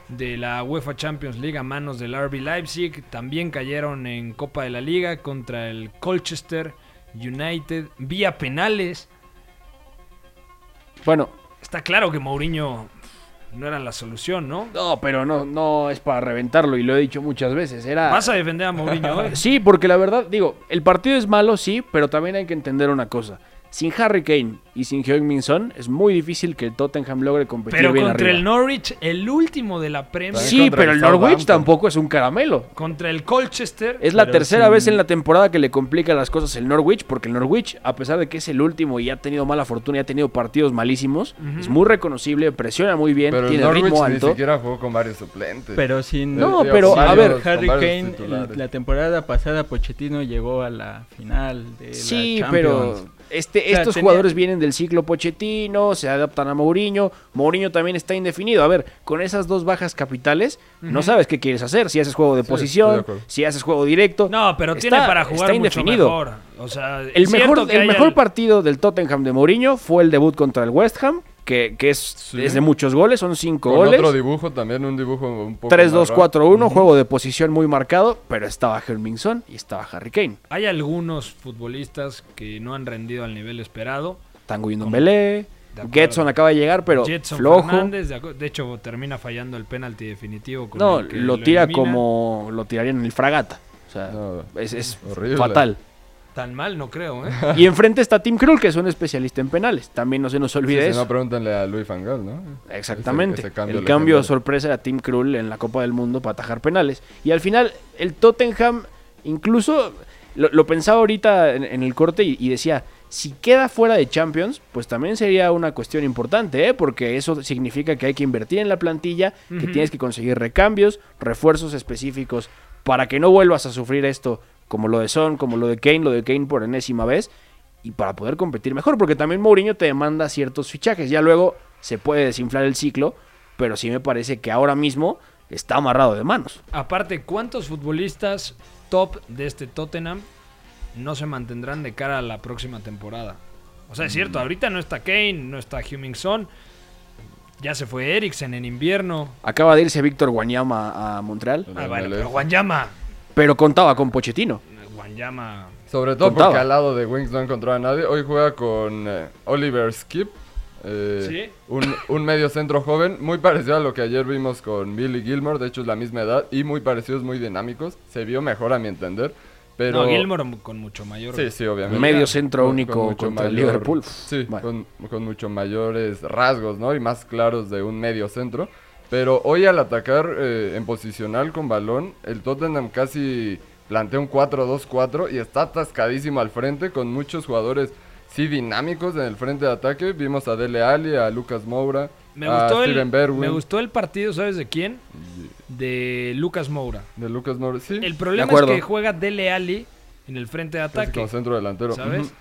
[SPEAKER 3] de la UEFA Champions League a manos del RB Leipzig. También cayeron en Copa de la Liga contra el Colchester United vía penales.
[SPEAKER 6] Bueno,
[SPEAKER 3] Está claro que Mourinho no era la solución, ¿no?
[SPEAKER 6] no, pero no, no es para reventarlo y lo he dicho muchas veces. Era...
[SPEAKER 3] Vas a defender a Mourinho hoy. *laughs*
[SPEAKER 6] Sí, porque la verdad, digo, el partido es malo, sí, pero también hay que entender una cosa. Sin Harry Kane y sin Heung-Min Son es muy difícil que el Tottenham logre competir
[SPEAKER 3] Pero
[SPEAKER 6] bien
[SPEAKER 3] contra
[SPEAKER 6] arriba.
[SPEAKER 3] el Norwich, el último de la Premier.
[SPEAKER 6] Sí, pero
[SPEAKER 7] el
[SPEAKER 6] el Norwich tampoco es un caramelo.
[SPEAKER 3] Contra el Colchester.
[SPEAKER 6] Es la tercera
[SPEAKER 5] sin-
[SPEAKER 6] vez en la temporada que le complica las cosas el Norwich, porque el Norwich, a pesar de que es el último y ha tenido mala fortuna y ha tenido partidos malísimos, es muy reconocible, presiona muy bien,
[SPEAKER 7] Pero el
[SPEAKER 6] tiene
[SPEAKER 7] Norwich
[SPEAKER 6] ritmo
[SPEAKER 7] ni
[SPEAKER 6] alto.
[SPEAKER 7] siquiera jugó con varios suplentes.
[SPEAKER 5] Pero sin
[SPEAKER 6] No, pero, a ver,
[SPEAKER 5] Harry Kane, la temporada pasada Pochettino llegó a la final de
[SPEAKER 6] Sí,
[SPEAKER 5] la
[SPEAKER 6] pero. Este,
[SPEAKER 5] O sea,
[SPEAKER 6] estos
[SPEAKER 5] tenía-
[SPEAKER 6] jugadores vienen del ciclo Pochettino, se adaptan a Mourinho. Mourinho también está indefinido. A ver, con esas dos bajas capitales, no sabes qué quieres hacer. Si haces juego de
[SPEAKER 7] Sí, estoy de
[SPEAKER 6] posición, si haces juego directo.
[SPEAKER 3] No, pero
[SPEAKER 6] Está-
[SPEAKER 3] tiene para jugar
[SPEAKER 6] está
[SPEAKER 3] mucho
[SPEAKER 6] indefinido.
[SPEAKER 3] mejor. O sea,
[SPEAKER 6] El mejor, el mejor partido del Tottenham de Mourinho fue el debut contra el West Ham, que, que es,
[SPEAKER 7] Sí.
[SPEAKER 6] es de muchos goles, son cinco
[SPEAKER 7] Con
[SPEAKER 6] goles.
[SPEAKER 7] otro dibujo también, un dibujo un poco
[SPEAKER 6] 3-2-4-1, juego de posición muy marcado, pero estaba Hermingson y estaba Harry Kane.
[SPEAKER 3] Hay algunos futbolistas que no han rendido al nivel esperado. De acuerdo.
[SPEAKER 6] Getson acaba de llegar, pero
[SPEAKER 3] Jetson
[SPEAKER 6] flojo.
[SPEAKER 3] Fernández, de, acu- de hecho, termina fallando el penalti definitivo. con
[SPEAKER 6] No, lo tira como lo tirarían en el fragata. O sea,
[SPEAKER 7] No,
[SPEAKER 6] es, es
[SPEAKER 7] horrible.
[SPEAKER 6] fatal.
[SPEAKER 3] Tan mal, no creo, ¿eh? *laughs*
[SPEAKER 6] Y enfrente está Tim Krul, que es un especialista en penales. También no se nos
[SPEAKER 7] Sí,
[SPEAKER 6] olvide
[SPEAKER 7] si
[SPEAKER 6] eso.
[SPEAKER 7] no, pregúntenle a Luis Van Gaal, ¿no?
[SPEAKER 6] Exactamente.
[SPEAKER 7] Ese- ese cambio
[SPEAKER 6] el cambio sorpresa era Tim Krul en la Copa del Mundo para atajar penales. Y al final, el Tottenham, incluso lo, lo pensaba ahorita en, en el corte y, y decía: si queda fuera de Champions, pues también sería una cuestión importante, ¿eh? porque eso significa que hay que invertir en la plantilla, que tienes que conseguir recambios, refuerzos específicos para que no vuelvas a sufrir esto, como lo de Son, como lo de Kane, lo de Kane por enésima vez y para poder competir mejor, porque también Mourinho te demanda ciertos fichajes. Ya luego se puede desinflar el ciclo, pero sí me parece que ahora mismo está amarrado de manos.
[SPEAKER 3] Aparte, ¿cuántos futbolistas top de este Tottenham no se mantendrán de cara a la próxima temporada? O sea, es cierto, ahorita no está Kane, no está Hummingson. Ya se fue Eriksen en invierno.
[SPEAKER 6] Acaba de irse Víctor Guanyama a Montreal.
[SPEAKER 3] Ah, bueno, pero Guanyama.
[SPEAKER 6] Pero contaba con Pochettino.
[SPEAKER 3] Guanyama.
[SPEAKER 7] Sobre todo
[SPEAKER 6] Contaba.
[SPEAKER 7] porque al lado de Wings no encontraba a nadie. Hoy juega con eh, Oliver Skip. eh,
[SPEAKER 3] Sí.
[SPEAKER 7] un, un medio centro joven, muy parecido a lo que ayer vimos con Billy Gilmore, de hecho es la misma edad, y muy parecidos, muy dinámicos. Se vio mejor a mi entender. Pero...
[SPEAKER 3] No, Gilmore con mucho mayor.
[SPEAKER 7] Sí, sí, obviamente.
[SPEAKER 6] Medio centro
[SPEAKER 7] Con-
[SPEAKER 6] único
[SPEAKER 7] con
[SPEAKER 6] contra
[SPEAKER 7] mayor-
[SPEAKER 6] Liverpool.
[SPEAKER 7] Sí,
[SPEAKER 6] Bueno.
[SPEAKER 7] con, con mucho mayores rasgos, ¿no? Y más claros de un medio centro. Pero hoy al atacar eh, en posicional con balón, el Tottenham casi plantea un 4-2-4 y está atascadísimo al frente con muchos jugadores, sí, dinámicos en el frente de ataque. Vimos a Dele Alli, a Lucas Moura,
[SPEAKER 3] Me
[SPEAKER 7] a
[SPEAKER 3] gustó, el,
[SPEAKER 7] Steven Bergwijn.
[SPEAKER 3] me gustó el partido, ¿sabes de quién? De Lucas Moura.
[SPEAKER 7] De Lucas Moura, sí.
[SPEAKER 3] El problema es que juega Dele Alli en el frente de
[SPEAKER 7] Casi
[SPEAKER 3] ataque.
[SPEAKER 7] como centro delantero.
[SPEAKER 3] ¿Sabes?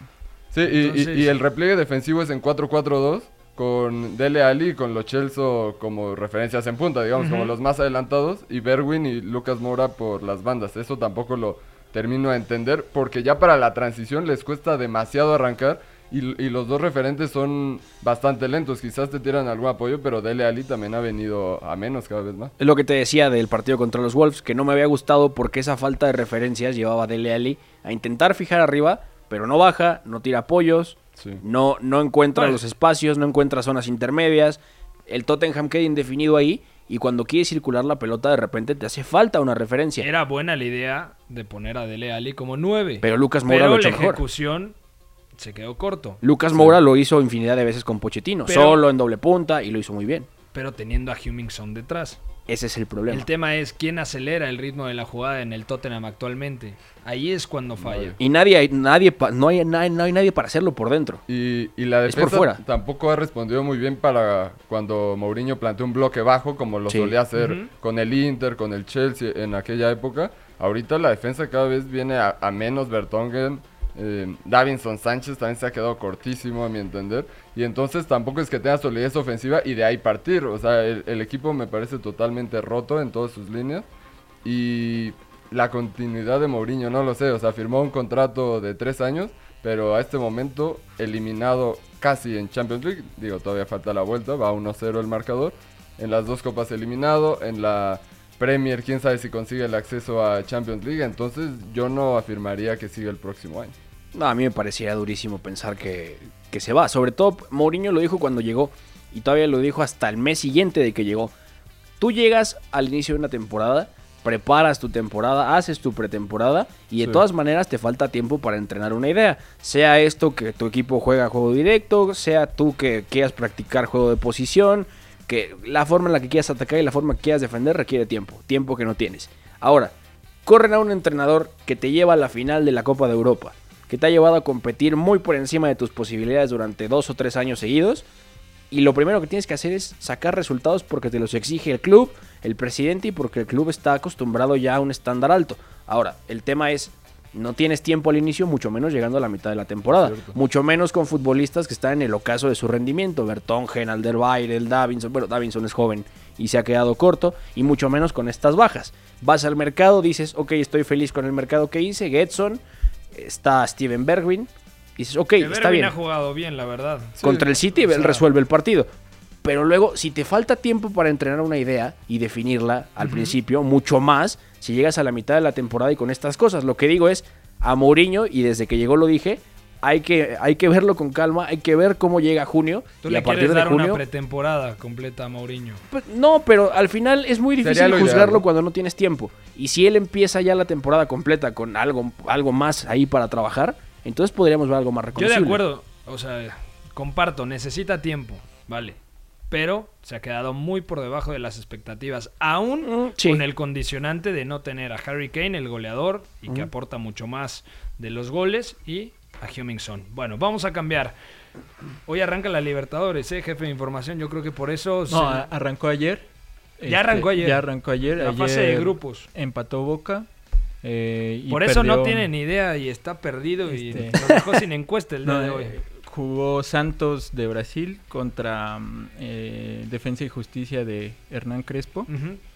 [SPEAKER 7] Sí, y, y el repliegue defensivo es en 4-4-2 con Dele Ali y con los Chelsea como referencias en punta, digamos, como los más adelantados, y Berwin y Lucas Moura por las bandas. Eso tampoco lo termino de entender, porque ya para la transición les cuesta demasiado arrancar y, y los dos referentes son bastante lentos. Quizás te tiran algún apoyo, pero Dele Ali también ha venido a menos cada vez más.
[SPEAKER 6] Es lo que te decía del partido contra los Wolves, que no me había gustado porque esa falta de referencias llevaba a Dele Alli a intentar fijar arriba, pero no baja, no tira apoyos,
[SPEAKER 7] Sí.
[SPEAKER 6] no, no encuentra los espacios, no encuentra zonas intermedias. El Tottenham queda indefinido ahí y cuando quiere circular la pelota de repente te hace falta una referencia.
[SPEAKER 3] Era buena la idea de poner a Dele Alli como 9.
[SPEAKER 6] Pero Lucas Moura
[SPEAKER 3] Pero
[SPEAKER 6] lo
[SPEAKER 3] la
[SPEAKER 6] mejor.
[SPEAKER 3] ejecución se quedó corto.
[SPEAKER 6] Lucas Moura lo hizo infinidad de veces con Pochettino,
[SPEAKER 3] Pero-
[SPEAKER 6] solo en doble punta y lo hizo muy bien.
[SPEAKER 3] Pero teniendo a Hummingson detrás.
[SPEAKER 6] Ese es el problema.
[SPEAKER 3] El tema es quién acelera el ritmo de la jugada en el Tottenham actualmente. Ahí es cuando falla.
[SPEAKER 6] Y nadie, hay- nadie, pa- no, hay, na- no hay nadie para hacerlo por dentro.
[SPEAKER 7] Y, y la
[SPEAKER 6] Es por
[SPEAKER 7] defensa
[SPEAKER 6] fuera.
[SPEAKER 7] tampoco ha respondido muy bien para cuando Mourinho planteó un bloque bajo, como lo
[SPEAKER 6] Sí.
[SPEAKER 7] solía hacer con el Inter, con el Chelsea en aquella época. Ahorita la defensa cada vez viene a, a menos Bertongen. Eh, Davinson Sánchez también se ha quedado cortísimo, a mi entender. Y entonces tampoco es que tenga solidez ofensiva y de ahí partir. O sea, el, el equipo me parece totalmente roto en todas sus líneas. Y la continuidad de Mourinho, no lo sé. O sea, firmó un contrato de tres años, pero a este momento eliminado casi en Champions League. Digo, todavía falta la vuelta, va 1-0 el marcador. En las dos copas eliminado, en la Premier, quién sabe si consigue el acceso a Champions League. Entonces yo no afirmaría que siga el próximo año.
[SPEAKER 6] No, a mí me parecía durísimo pensar que, que se va. Sobre todo, Mourinho lo dijo cuando llegó y todavía lo dijo hasta el mes siguiente de que llegó. Tú llegas al inicio de una temporada, preparas tu temporada, haces tu pretemporada y de
[SPEAKER 7] Sí.
[SPEAKER 6] todas maneras te falta tiempo para entrenar una idea. Sea esto que tu equipo juega juego directo, sea tú que quieras practicar juego de posición, que la forma en la que quieras atacar y la forma que quieras defender requiere tiempo, tiempo que no tienes. Ahora, corren a un entrenador que te lleva a la final de la Copa de Europa, que te ha llevado a competir muy por encima de tus posibilidades durante dos o tres años seguidos. Y lo primero que tienes que hacer es sacar resultados porque te los exige el club, el presidente y porque el club está acostumbrado ya a un estándar alto. Ahora, el tema es, no tienes tiempo al inicio, mucho menos llegando a la mitad de la temporada.
[SPEAKER 7] Cierto.
[SPEAKER 6] Mucho menos con futbolistas que están en el ocaso de su rendimiento. Bertongen, Alderweireld, Davinson. Bueno, Davinson es joven y se ha quedado corto. Y mucho menos con estas bajas. Vas al mercado, dices, ok, estoy feliz con el mercado que hice. Getson, está Steven Bergwijn. Dices, ok,
[SPEAKER 3] Que
[SPEAKER 6] está bien.
[SPEAKER 3] ha jugado bien, la verdad.
[SPEAKER 6] Contra el City,
[SPEAKER 3] o
[SPEAKER 6] él
[SPEAKER 3] sea-
[SPEAKER 6] resuelve el partido. Pero luego, si te falta tiempo para entrenar una idea y definirla al principio, mucho más si llegas a la mitad de la temporada y con estas cosas. Lo que digo es, a Mourinho, y desde que llegó lo dije, hay que, hay que verlo con calma, hay que ver cómo llega junio.
[SPEAKER 3] Tú
[SPEAKER 6] y
[SPEAKER 3] le
[SPEAKER 6] a partir
[SPEAKER 3] quieres
[SPEAKER 6] de
[SPEAKER 3] dar una
[SPEAKER 6] junio.
[SPEAKER 3] pretemporada completa a Mourinho.
[SPEAKER 6] Pues, no, pero al final es muy difícil
[SPEAKER 7] ideal,
[SPEAKER 6] juzgarlo cuando no tienes tiempo. Y si él empieza ya la temporada completa con algo, algo más ahí para trabajar, entonces podríamos ver algo más
[SPEAKER 3] Yo de
[SPEAKER 6] reconocible.
[SPEAKER 3] acuerdo, o sea, comparto, necesita tiempo, vale. Pero se ha quedado muy por debajo de las expectativas, aún
[SPEAKER 6] Mm, sí.
[SPEAKER 3] con el condicionante de no tener a Harry Kane, el goleador, y que aporta mucho más de los goles, y a Hummingson. Bueno, vamos a cambiar. Hoy arranca la Libertadores, ¿eh? jefe de información. Yo creo que por eso...
[SPEAKER 5] No, arrancó ayer. Este,
[SPEAKER 3] Ya arrancó ayer.
[SPEAKER 5] Ya arrancó ayer.
[SPEAKER 3] La
[SPEAKER 5] Ayer
[SPEAKER 3] fase de grupos.
[SPEAKER 5] Empató Boca. eh, y
[SPEAKER 3] por eso no tiene ni idea y está perdido y
[SPEAKER 5] Este-
[SPEAKER 3] nos dejó sin encuesta el *laughs* día
[SPEAKER 5] No,
[SPEAKER 3] de hoy.
[SPEAKER 5] eh, Jugó Santos de Brasil contra mm, eh, Defensa y Justicia de Hernán Crespo.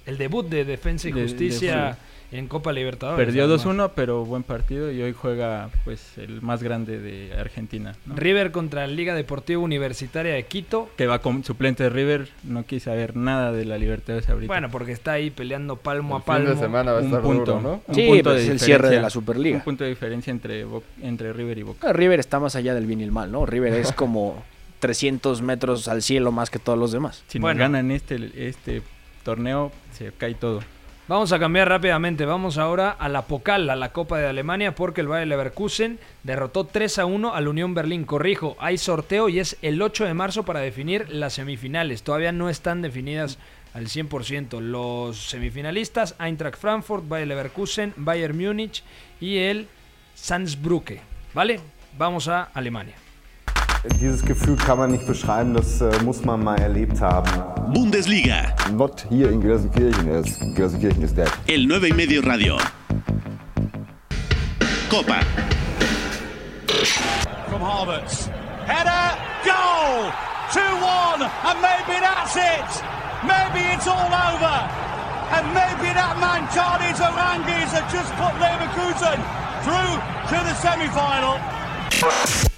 [SPEAKER 3] El debut de Defensa y
[SPEAKER 5] De- de-
[SPEAKER 3] Justicia en Copa Libertadores.
[SPEAKER 5] Perdió
[SPEAKER 3] además.
[SPEAKER 5] 2-1, pero buen partido y hoy juega pues el más grande de Argentina. ¿no?
[SPEAKER 3] River contra Liga Deportiva Universitaria de Quito.
[SPEAKER 5] Que va con suplente de River, no quise saber nada de la Libertadores ahorita.
[SPEAKER 3] Bueno, porque está ahí peleando palmo
[SPEAKER 7] El
[SPEAKER 3] a palmo.
[SPEAKER 7] fin de semana va a
[SPEAKER 5] un
[SPEAKER 7] estar
[SPEAKER 5] punto,
[SPEAKER 7] duro, ¿no?
[SPEAKER 5] Un
[SPEAKER 6] Sí,
[SPEAKER 5] punto
[SPEAKER 6] pues
[SPEAKER 5] de
[SPEAKER 6] es el cierre de
[SPEAKER 5] diferencia.
[SPEAKER 6] la Superliga.
[SPEAKER 5] Un punto de diferencia entre, Bo- entre River y Boca.
[SPEAKER 6] Ah, River está más allá del bien y el mal, ¿no? River es como *laughs* 300 metros al cielo más que todos los demás.
[SPEAKER 5] Si
[SPEAKER 3] Bueno.
[SPEAKER 5] nos ganan este, este torneo, se cae todo.
[SPEAKER 3] Vamos a cambiar rápidamente. Vamos ahora a la Pokal, a la Copa de Alemania, porque el Bayer Leverkusen derrotó 3 a 1 al Unión Berlín. Corrijo, hay sorteo y es el 8 de marzo para definir las semifinales. Todavía no están definidas al 100%. Los semifinalistas, Eintracht Frankfurt, Bayer Leverkusen, Bayern Múnich y el Salzbrücke. ¿Vale? Vamos a Alemania.
[SPEAKER 14] Dieses Gefühl kann man nicht beschreiben, das äh, muss man mal erlebt haben.
[SPEAKER 2] Bundesliga,
[SPEAKER 14] Not here in Gelsenkirchen, is, Gelsenkirchen is dead.
[SPEAKER 2] el 9 y medio radio. Copa,
[SPEAKER 15] from Harvards. Header, goal! 2-1, and maybe that's it! Maybe it's all over! And maybe that man, Charlie Orangis, has just put Leverkusen through to the semi-final.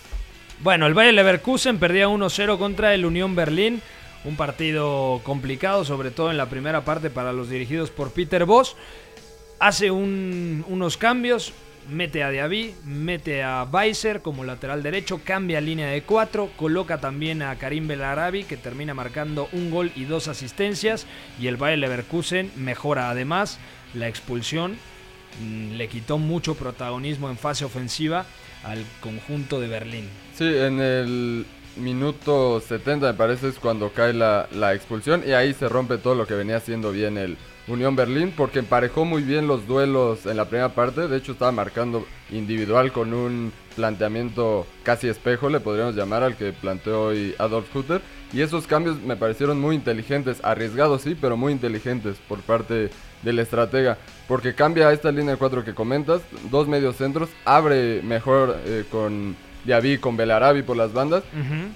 [SPEAKER 3] Bueno, el Bayer Leverkusen perdía 1-0 contra el Unión Berlín. Un partido complicado, sobre todo en la primera parte para los dirigidos por Peter Boss. Hace un- unos cambios, mete a Diaby, mete a Weiser como lateral derecho, cambia línea de 4, coloca también a Karim Belarabi que termina marcando un gol y dos asistencias. Y el Bayer Leverkusen mejora además la expulsión le quitó mucho protagonismo en fase ofensiva al conjunto de Berlín.
[SPEAKER 7] Sí, en el minuto 70 me parece es cuando cae la, la expulsión y ahí se rompe todo lo que venía haciendo bien el Unión Berlín porque emparejó muy bien los duelos en la primera parte, de hecho estaba marcando individual con un planteamiento casi espejo, le podríamos llamar al que planteó hoy Adolf Hutter y esos cambios me parecieron muy inteligentes, arriesgados sí, pero muy inteligentes por parte del estratega, porque cambia esta línea de cuatro que comentas, dos medios centros, abre mejor eh, con Diaby, con Belarabi por las bandas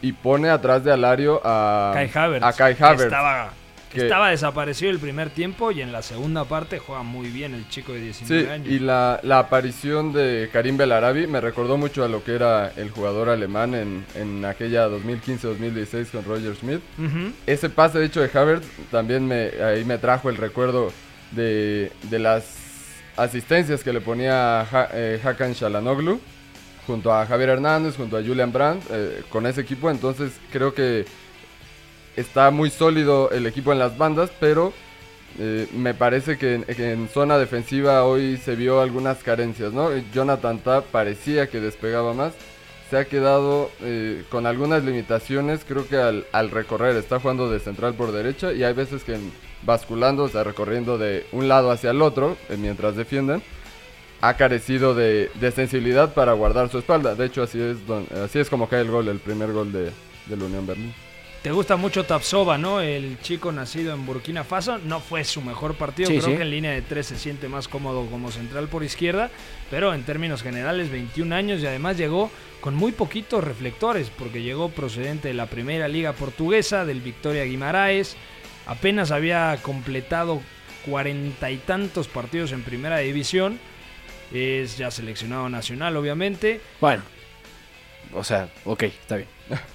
[SPEAKER 7] y pone atrás de Alario a
[SPEAKER 3] Kai Havertz.
[SPEAKER 7] A Kai Havertz.
[SPEAKER 3] Estaba, que estaba desaparecido el primer tiempo y en la segunda parte juega muy bien el chico de 19
[SPEAKER 7] Sí,
[SPEAKER 3] años.
[SPEAKER 7] y la, la aparición de Karim Belarabi me recordó mucho a lo que era el jugador alemán en, en aquella 2015-2016 con Roger.
[SPEAKER 3] Ujú.
[SPEAKER 7] Ese pase hecho de Havertz también me, ahí me trajo el recuerdo de, de las asistencias que le ponía eh, Hakan Shalanoglu junto a Javier Hernández, junto a Julian Brandt, eh, con ese equipo. Entonces creo que está muy sólido el equipo en las bandas, pero eh, me parece que en, que en zona defensiva hoy se vio algunas carencias, ¿no? Jonathan Ta parecía que despegaba más. Se ha quedado eh, con algunas limitaciones, creo que al, al recorrer está jugando de central por derecha y hay veces que basculando, o sea, recorriendo de un lado hacia el otro eh, mientras defienden, ha carecido de, de sensibilidad para guardar su espalda. De hecho, así es, don- así es como cae el gol, el primer gol de, del Unión Berlín.
[SPEAKER 3] Te gusta mucho Tapsova, ¿no? El chico nacido en Burkina Faso. No fue su mejor partido.
[SPEAKER 6] Sí,
[SPEAKER 3] Creo
[SPEAKER 6] sí.
[SPEAKER 3] que en línea de tres se siente más cómodo como central por izquierda. Pero en términos generales, 21 años y además llegó con muy poquitos reflectores. Porque llegó procedente de la primera liga portuguesa, del Victoria Guimaraes. Apenas había completado cuarenta y tantos partidos en primera división. Es ya seleccionado nacional, obviamente.
[SPEAKER 6] Bueno, o sea, ok, está bien.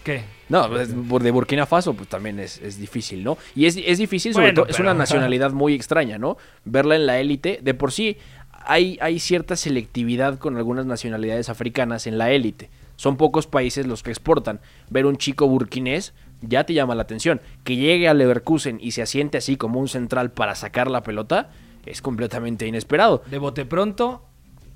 [SPEAKER 3] ¿Qué?
[SPEAKER 6] No, pues, de Burkina Faso pues también es, es difícil, ¿no? Y es, es difícil, sobre
[SPEAKER 3] Bueno,
[SPEAKER 6] todo, es una nacionalidad muy extraña, ¿no? Verla en la élite, de por sí hay, hay cierta selectividad con algunas nacionalidades africanas en la élite. Son pocos países los que exportan. Ver un chico burkinés ya te llama la atención. Que llegue a Leverkusen y se asiente así como un central para sacar la pelota es completamente inesperado.
[SPEAKER 3] De bote pronto,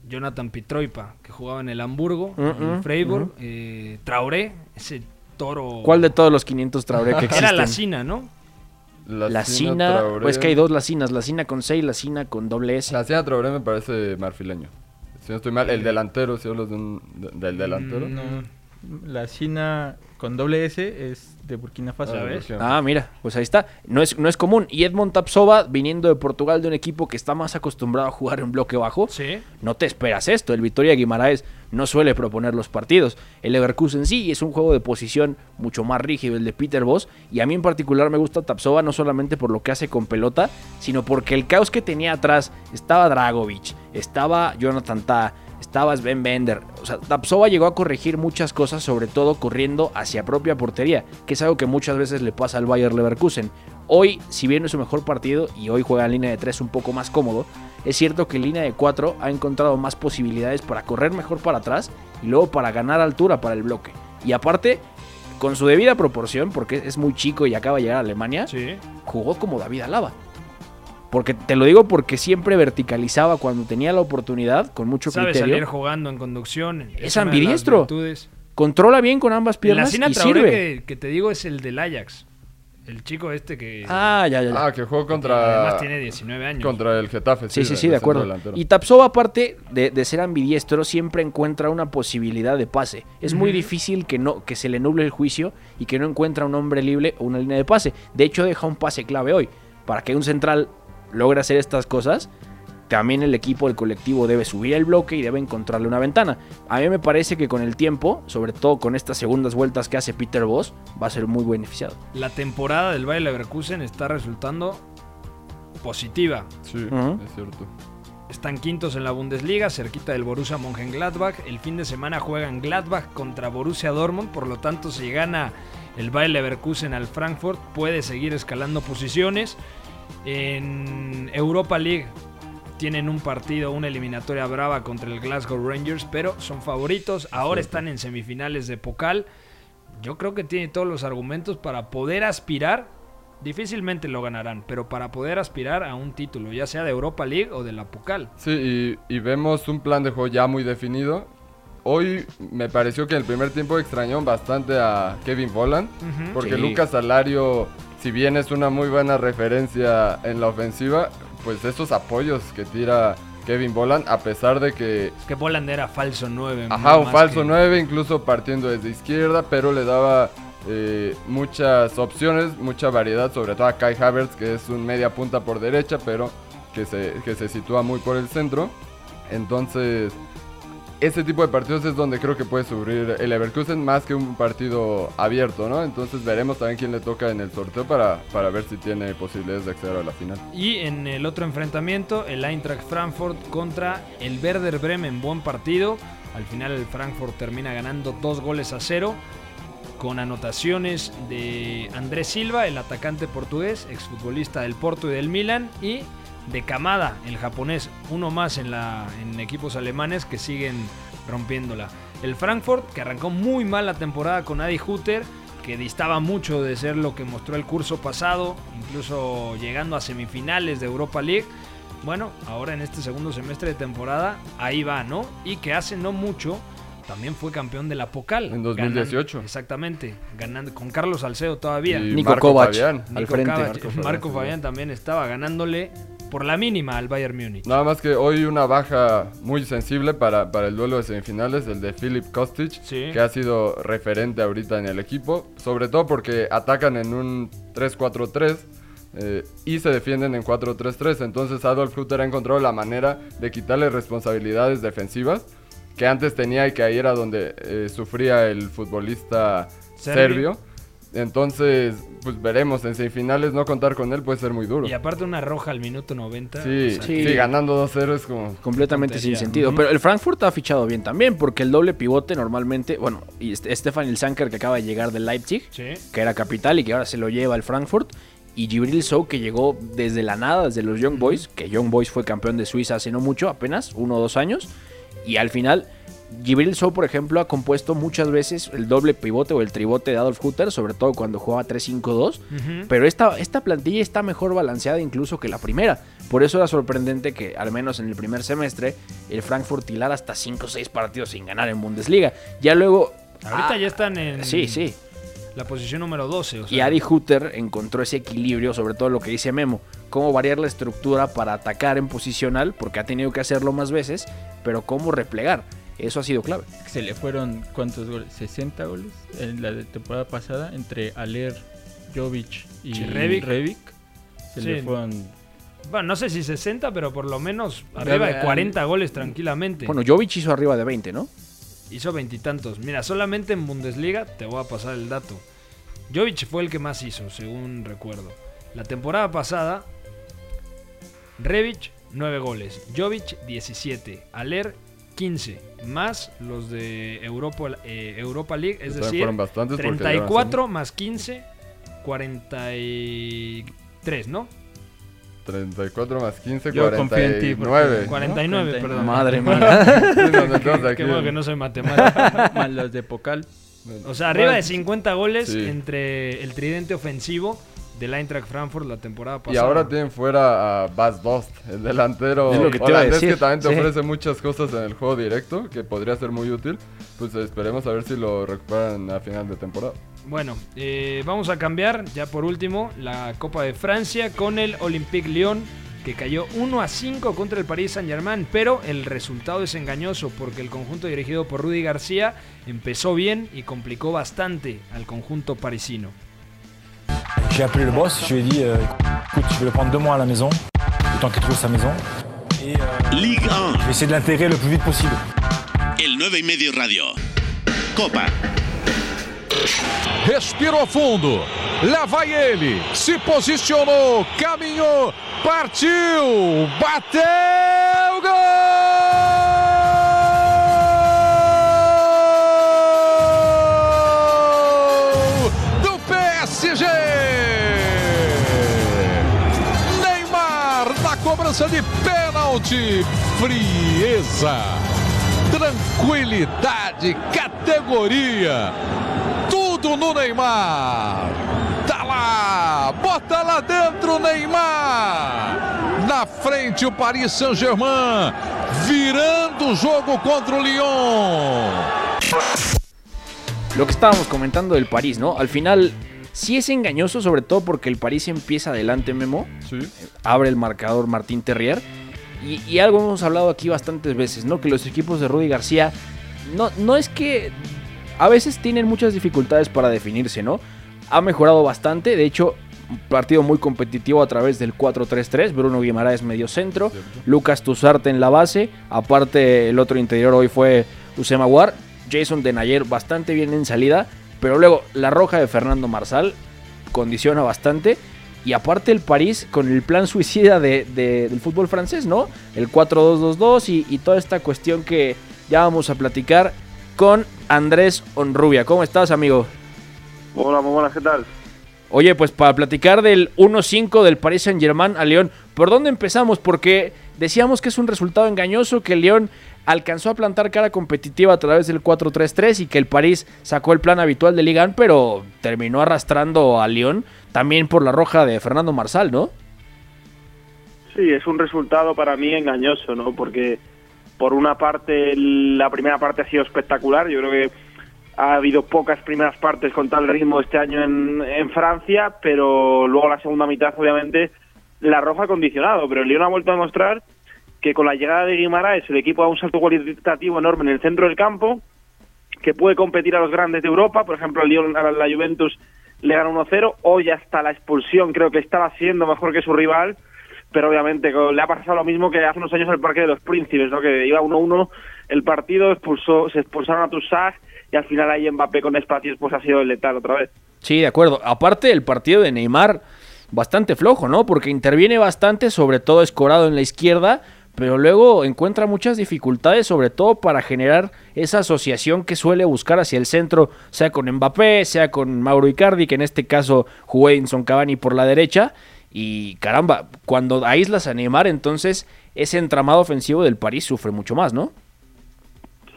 [SPEAKER 3] Jonathan Pitroipa, que jugaba en el Hamburgo, en
[SPEAKER 6] mm,
[SPEAKER 3] Freiburg.
[SPEAKER 6] mm.
[SPEAKER 3] eh, Traoré, ese toro.
[SPEAKER 6] ¿Cuál de todos los 500 Traoré que *laughs* existen?
[SPEAKER 3] Era la Cina, ¿no?
[SPEAKER 6] La Cina, pues que hay dos Lacinas, la Cina con C y la Cina con doble S.
[SPEAKER 7] La Cina Traoré me parece marfileño. Si no estoy mal, el delantero, si hablas de un, de- del delantero.
[SPEAKER 3] Mm, no.
[SPEAKER 5] La China con doble S es de Burkina Faso.
[SPEAKER 7] Ah,
[SPEAKER 6] Ah, mira, pues ahí está. No es, no es común. Y Edmond Tapsova, viniendo de Portugal, de un equipo que está más acostumbrado a jugar en bloque bajo,
[SPEAKER 3] Sí.
[SPEAKER 6] no te esperas esto. El Vitoria Guimaraes no suele proponer los partidos. El Leverkusen sí es un juego de posición mucho más rígido, el de Peter Voss. Y a mí en particular me gusta Tapsova no solamente por lo que hace con pelota, sino porque el caos que tenía atrás estaba Dragovic, estaba Jonathan Tah, estaba Sven Bender. O sea, Tapsova llegó a corregir muchas cosas, sobre todo corriendo hacia propia portería, que es algo que muchas veces le pasa al Bayer Leverkusen. Hoy, si bien no es su mejor partido y hoy juega en línea de 3 un poco más cómodo, es cierto que en línea de 4 ha encontrado más posibilidades para correr mejor para atrás y luego para ganar altura para el bloque. Y aparte, con su debida proporción, porque es muy chico y acaba de llegar a Alemania,
[SPEAKER 3] Sí.
[SPEAKER 6] jugó como David Alaba. Porque te lo digo porque siempre verticalizaba cuando tenía la oportunidad, con mucho
[SPEAKER 3] Sabe
[SPEAKER 6] criterio.
[SPEAKER 3] salir jugando en conducción.
[SPEAKER 6] Es ambidiestro. Controla bien con ambas
[SPEAKER 3] La
[SPEAKER 6] piernas
[SPEAKER 3] Sina
[SPEAKER 6] y sirve.
[SPEAKER 3] que, que te digo es el del Ajax. El chico este que
[SPEAKER 6] Ah, ya, ya, ya.
[SPEAKER 7] Ah, que jugó contra.
[SPEAKER 3] además tiene 19 años.
[SPEAKER 7] Contra el Getafe.
[SPEAKER 6] Sí, sí, sí, de acuerdo.
[SPEAKER 7] delantero.
[SPEAKER 6] Y Tapsova, aparte de, de ser ambidiestro, siempre encuentra una posibilidad de pase. Es muy difícil que, no, que se le nuble el juicio y que no encuentra un hombre libre o una línea de pase. De hecho, deja un pase clave hoy. Para que un central logre hacer estas cosas, también el equipo, el colectivo debe subir el bloque y debe encontrarle una ventana. A mí me parece que con el tiempo, sobre todo con estas segundas vueltas que hace Peter Voss, va a ser muy beneficiado.
[SPEAKER 3] La temporada del Bayer Leverkusen está resultando positiva.
[SPEAKER 7] Sí, es cierto.
[SPEAKER 3] Están quintos en la Bundesliga, cerquita del Borussia Mönchengladbach. El fin de semana juegan Gladbach contra Borussia Dortmund, por lo tanto si gana el Bayer Leverkusen al Frankfurt puede seguir escalando posiciones. En Europa League tienen un partido, una eliminatoria brava contra el Glasgow Rangers, pero son favoritos. Ahora están en semifinales de Pokal. Yo creo que tiene todos los argumentos para poder aspirar. Difícilmente lo ganarán, pero para poder aspirar a un título, ya sea de Europa League o de la Pokal.
[SPEAKER 7] Sí, y, y vemos un plan de juego ya muy definido. Hoy me pareció que en el primer tiempo extrañó bastante a Kevin Volland,
[SPEAKER 3] Ujú.
[SPEAKER 7] porque
[SPEAKER 6] Sí.
[SPEAKER 7] Lucas Salario, si bien es una muy buena referencia en la ofensiva, pues esos apoyos que tira Kevin Volland, a pesar de que
[SPEAKER 3] Es que Poland era falso 9.
[SPEAKER 7] Ajá, un falso 9, incluso partiendo desde izquierda, pero le daba eh, muchas opciones, mucha variedad, sobre todo a Kai Havertz, que es un media punta por derecha, pero que se, que se sitúa muy por el centro. Entonces, ese tipo de partidos es donde creo que puede sufrir el Leverkusen más que un partido abierto, ¿no? Entonces veremos también quién le toca en el sorteo para, para ver si tiene posibilidades de acceder a la final.
[SPEAKER 3] Y en el otro enfrentamiento, el Eintracht Frankfurt contra el Werder Bremen. Buen partido. Al final el Frankfurt termina ganando dos goles a cero. Con anotaciones de Andrés Silva, el atacante portugués, exfutbolista del Porto y del Milan. Y de Kamada, el japonés, uno más en, la, en equipos alemanes que siguen rompiéndola. El Frankfurt, que arrancó muy mal la temporada con Adi Hutter, que distaba mucho de ser lo que mostró el curso pasado, incluso llegando a semifinales de Europa League. Bueno, ahora en este segundo semestre de temporada, ahí va, ¿no? Y que hace no mucho también fue campeón de la Pocal.
[SPEAKER 7] En 2018.
[SPEAKER 3] Ganando- exactamente, ganando con Carlos Salcedo todavía.
[SPEAKER 7] Y
[SPEAKER 6] Nico
[SPEAKER 7] Marco
[SPEAKER 6] Kovac
[SPEAKER 7] Fabián.
[SPEAKER 6] al
[SPEAKER 3] Nico
[SPEAKER 6] frente.
[SPEAKER 3] Kovac,
[SPEAKER 7] Marco. Fabián
[SPEAKER 3] también estaba ganándole por la mínima al Bayern Múnich.
[SPEAKER 7] Nada más que hoy una baja muy sensible para, para el duelo de semifinales, el de Philip Kostic,
[SPEAKER 3] Sí.
[SPEAKER 7] que ha sido referente ahorita en el equipo, sobre todo porque atacan en un 3-4-3 eh, y se defienden en 4-3-3, entonces Adolf Hutter ha encontrado la manera de quitarle responsabilidades defensivas que antes tenía y que ahí era donde eh, sufría el futbolista
[SPEAKER 3] Serbio.
[SPEAKER 7] serbio. Entonces, pues veremos, en semifinales no contar con él puede ser muy duro.
[SPEAKER 3] Y aparte una roja al minuto 90.
[SPEAKER 7] Sí,
[SPEAKER 3] o sea,
[SPEAKER 7] sí,
[SPEAKER 6] Sí.
[SPEAKER 7] ganando 2-0 es como...
[SPEAKER 6] Completamente sin sentido. Pero el Frankfurt ha fichado bien también, porque el doble pivote normalmente, bueno, y Stefan Ilsanker que acaba de llegar del Leipzig,
[SPEAKER 3] Sí.
[SPEAKER 6] que era capital y que ahora se lo lleva al Frankfurt, y Gibril Sou que llegó desde la nada, desde los Young Boys, que Young Boys fue campeón de Suiza hace no mucho, apenas uno o dos años, y al final Gibril Sou, por ejemplo, ha compuesto muchas veces el doble pivote o el tribote de Adolf Hutter, sobre todo cuando jugaba 3-5-2.
[SPEAKER 3] Ujú.
[SPEAKER 6] Pero esta, esta plantilla está mejor balanceada incluso que la primera. Por eso era sorprendente que, al menos en el primer semestre, el Frankfurt hilara hasta 5 o 6 partidos sin ganar en Bundesliga. Ya luego.
[SPEAKER 3] Ahorita
[SPEAKER 6] ah,
[SPEAKER 3] ya están en
[SPEAKER 6] Sí, sí.
[SPEAKER 3] la posición número 12. O sea,
[SPEAKER 6] Y Adi Hutter encontró ese equilibrio, sobre todo lo que dice Memo, cómo variar la estructura para atacar en posicional, porque ha tenido que hacerlo más veces, pero cómo replegar. Eso ha sido clave.
[SPEAKER 5] Se le fueron, ¿cuántos goles? 60 goles en la temporada pasada entre Aler, Jovic y
[SPEAKER 3] Sí.
[SPEAKER 5] Se le fueron
[SPEAKER 3] Bueno, no sé si 60, pero por lo menos arriba de 40 goles tranquilamente.
[SPEAKER 6] Bueno, Jovic hizo arriba de 20, ¿no?
[SPEAKER 3] Hizo veintitantos. Mira, solamente en Bundesliga te voy a pasar el dato. Jovic fue el que más hizo, según recuerdo. La temporada pasada, Revic 9 goles, Jovic 17, Aler 15, más los de Europa, eh, Europa League, es decir,
[SPEAKER 7] fueron bastantes porque llevan
[SPEAKER 3] 34 más 15, 43, ¿no?
[SPEAKER 7] 34 más 15,
[SPEAKER 5] Yo confío en ti, porque-
[SPEAKER 7] 49.
[SPEAKER 3] 49, perdón.
[SPEAKER 6] Madre *laughs* mía.
[SPEAKER 3] Qué
[SPEAKER 7] aquí
[SPEAKER 3] bueno
[SPEAKER 7] en-
[SPEAKER 3] que no soy matemático. *laughs*
[SPEAKER 5] más los de Pocal.
[SPEAKER 3] O sea, arriba
[SPEAKER 7] Bueno,
[SPEAKER 3] de 50 goles
[SPEAKER 7] sí.
[SPEAKER 3] entre el tridente ofensivo del Eintracht Frankfurt la temporada
[SPEAKER 7] Y
[SPEAKER 3] pasada.
[SPEAKER 7] ahora tienen fuera a Bas Dost, el delantero
[SPEAKER 6] Es lo que te iba a
[SPEAKER 7] holandés
[SPEAKER 6] decir,
[SPEAKER 7] que también te
[SPEAKER 6] sí.
[SPEAKER 7] ofrece muchas cosas en el juego directo, que podría ser muy útil. Pues esperemos a ver si lo recuperan a final de temporada.
[SPEAKER 3] Bueno, eh, vamos a cambiar ya por último la Copa de Francia con el Olympique Lyon que cayó 1 a 5 contra el Paris Saint-Germain, pero el resultado es engañoso porque el conjunto dirigido por Rudy García empezó bien y complicó bastante al conjunto parisino.
[SPEAKER 16] J'ai appelé le boss, je lui ai dit euh, écoute, je vais le prendre deux mois à la maison, le temps qu'il trouve sa maison. Et euh,
[SPEAKER 2] Ligue 1,
[SPEAKER 16] je vais essayer de l'intégrer le plus vite possible.
[SPEAKER 2] el 9 y medio radio. Copa.
[SPEAKER 17] Respirou fundo. Lá vai ele. Se posicionou, caminhou, partiu, bateu, gol cobrança de pênalti. Frieza, tranquilidade, categoria. Tudo no Neymar. Tá lá, bota lá dentro Neymar. Na frente o Paris Saint-Germain, virando o jogo contra o Lyon.
[SPEAKER 6] Lo que estábamos comentando del París, ¿no? Al final sí es engañoso, sobre todo porque el París empieza adelante, Memo.
[SPEAKER 7] Sí.
[SPEAKER 6] Abre el marcador Martín Terrier. Y, y algo hemos hablado aquí bastantes veces, ¿no? Que los equipos de Rudy García no, no es que a veces tienen muchas dificultades para definirse, ¿no? Ha mejorado bastante, de hecho, un partido muy competitivo a través del 4-3-3. Bruno Guimaraes medio centro, Lucas Tuzarte en la base. Aparte, el otro interior hoy fue Usema War. Jason Denayer bastante bien en salida, pero luego la roja de Fernando Marsal condiciona bastante. Y aparte el París con el plan suicida de- de- del fútbol francés, ¿no? El 4-2-2-2 y, y toda esta cuestión que ya vamos a platicar con Andrés Onrubia. ¿Cómo estás, amigo?
[SPEAKER 18] Hola, muy buenas, ¿qué tal?
[SPEAKER 6] Oye, pues para platicar del 1-5 del Paris Saint-Germain a León, ¿por dónde empezamos? Porque decíamos que es un resultado engañoso, que León alcanzó a plantar cara competitiva a través del 4-3-3 y que el París sacó el plan habitual de Ligan, pero terminó arrastrando a León también por la roja de Fernando Marsal, ¿no?
[SPEAKER 18] Sí, es un resultado para mí engañoso, ¿no? Porque por una parte la primera parte ha sido espectacular, yo creo que ha habido pocas primeras partes con tal ritmo este año en, en Francia, pero luego la segunda mitad obviamente la roja ha condicionado, pero el Lyon ha vuelto a demostrar que con la llegada de Guimaraes el equipo da un salto cualitativo enorme en el centro del campo, que puede competir a los grandes de Europa, por ejemplo el Lyon a la Juventus le gana 1-0, hoy hasta la expulsión creo que estaba siendo mejor que su rival, pero obviamente le ha pasado lo mismo que hace unos años en el Parque de los Príncipes, ¿no? que iba 1-1 el partido, expulsó, se expulsaron a Toussaint y al final ahí Mbappé con espacios pues ha sido letal otra vez.
[SPEAKER 6] Sí, de acuerdo. Aparte el partido de Neymar, bastante flojo, ¿no? Porque interviene bastante, sobre todo escorado en la izquierda, pero luego encuentra muchas dificultades, sobre todo para generar esa asociación que suele buscar hacia el centro, sea con Mbappé, sea con Mauro Icardi, que en este caso jugó Edinson Cavani por la derecha. Y caramba, cuando aíslas a Neymar, entonces ese entramado ofensivo del París sufre mucho más, ¿no?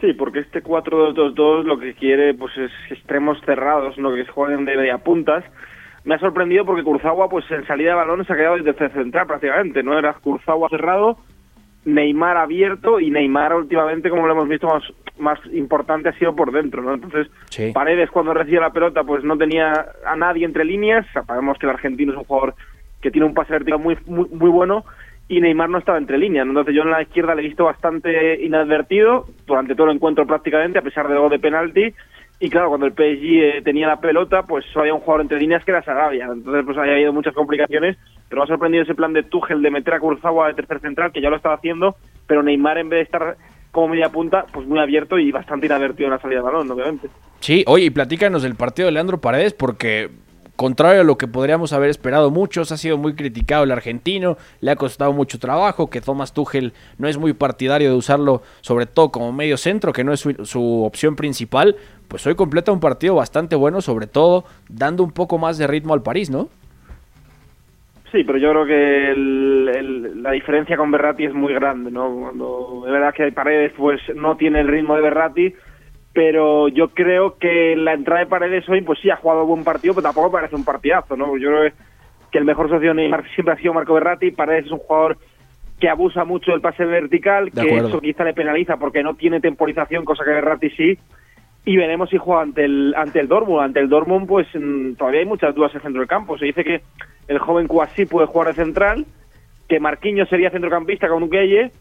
[SPEAKER 18] Sí, porque este 4-2-2-2 lo que quiere pues es extremos cerrados, no que jueguen de media puntas. Me ha sorprendido porque Kurzawa pues en salida de balón se ha quedado desde central prácticamente, no era Kurzawa cerrado, Neymar abierto y Neymar últimamente como lo hemos visto más más importante ha sido por dentro, ¿no? Entonces
[SPEAKER 6] Sí.
[SPEAKER 18] Paredes cuando recibe la pelota pues no tenía a nadie entre líneas, sabemos que el argentino es un jugador que tiene un pase vertical muy muy, muy bueno y Neymar no estaba entre líneas. Entonces yo en la izquierda le he visto bastante inadvertido durante todo el encuentro prácticamente, a pesar del gol de penalti. Y claro, cuando el PSG eh, tenía la pelota, pues había un jugador entre líneas que era Sarabia. Entonces pues había habido muchas complicaciones, pero me ha sorprendido ese plan de Tuchel de meter a Kurzawa de tercer central, que ya lo estaba haciendo, pero Neymar en vez de estar como media punta, pues muy abierto y bastante inadvertido en la salida de balón, obviamente.
[SPEAKER 6] Sí, oye, y platícanos del partido de Leandro Paredes, porque contrario a lo que podríamos haber esperado muchos, ha sido muy criticado el argentino, le ha costado mucho trabajo, que Thomas Tuchel no es muy partidario de usarlo, sobre todo como medio centro, que no es su, opción principal, pues hoy completa un partido bastante bueno, sobre todo dando un poco más de ritmo al París, ¿no?
[SPEAKER 18] Sí, pero yo creo que el- la diferencia con Berratti es muy grande, ¿no? Cuando es verdad que hay Paredes, pues no tiene el ritmo de Berratti, pero yo creo que la entrada de Paredes hoy, pues sí, ha jugado buen partido, pero tampoco parece un partidazo, ¿no? Yo creo que el mejor socio de Neymar siempre ha sido Marco Berratti, Paredes es un jugador que abusa mucho del pase vertical,
[SPEAKER 6] De
[SPEAKER 18] que
[SPEAKER 6] acuerdo.
[SPEAKER 18] eso quizá le penaliza porque no tiene temporización, cosa que Berratti sí, y veremos si juega ante el ante el Dortmund. Ante el Dortmund, pues mm, todavía hay muchas dudas en el centro del campo. Se dice que el joven Kouassi puede jugar de central, que Marquinhos sería centrocampista con Ukeye,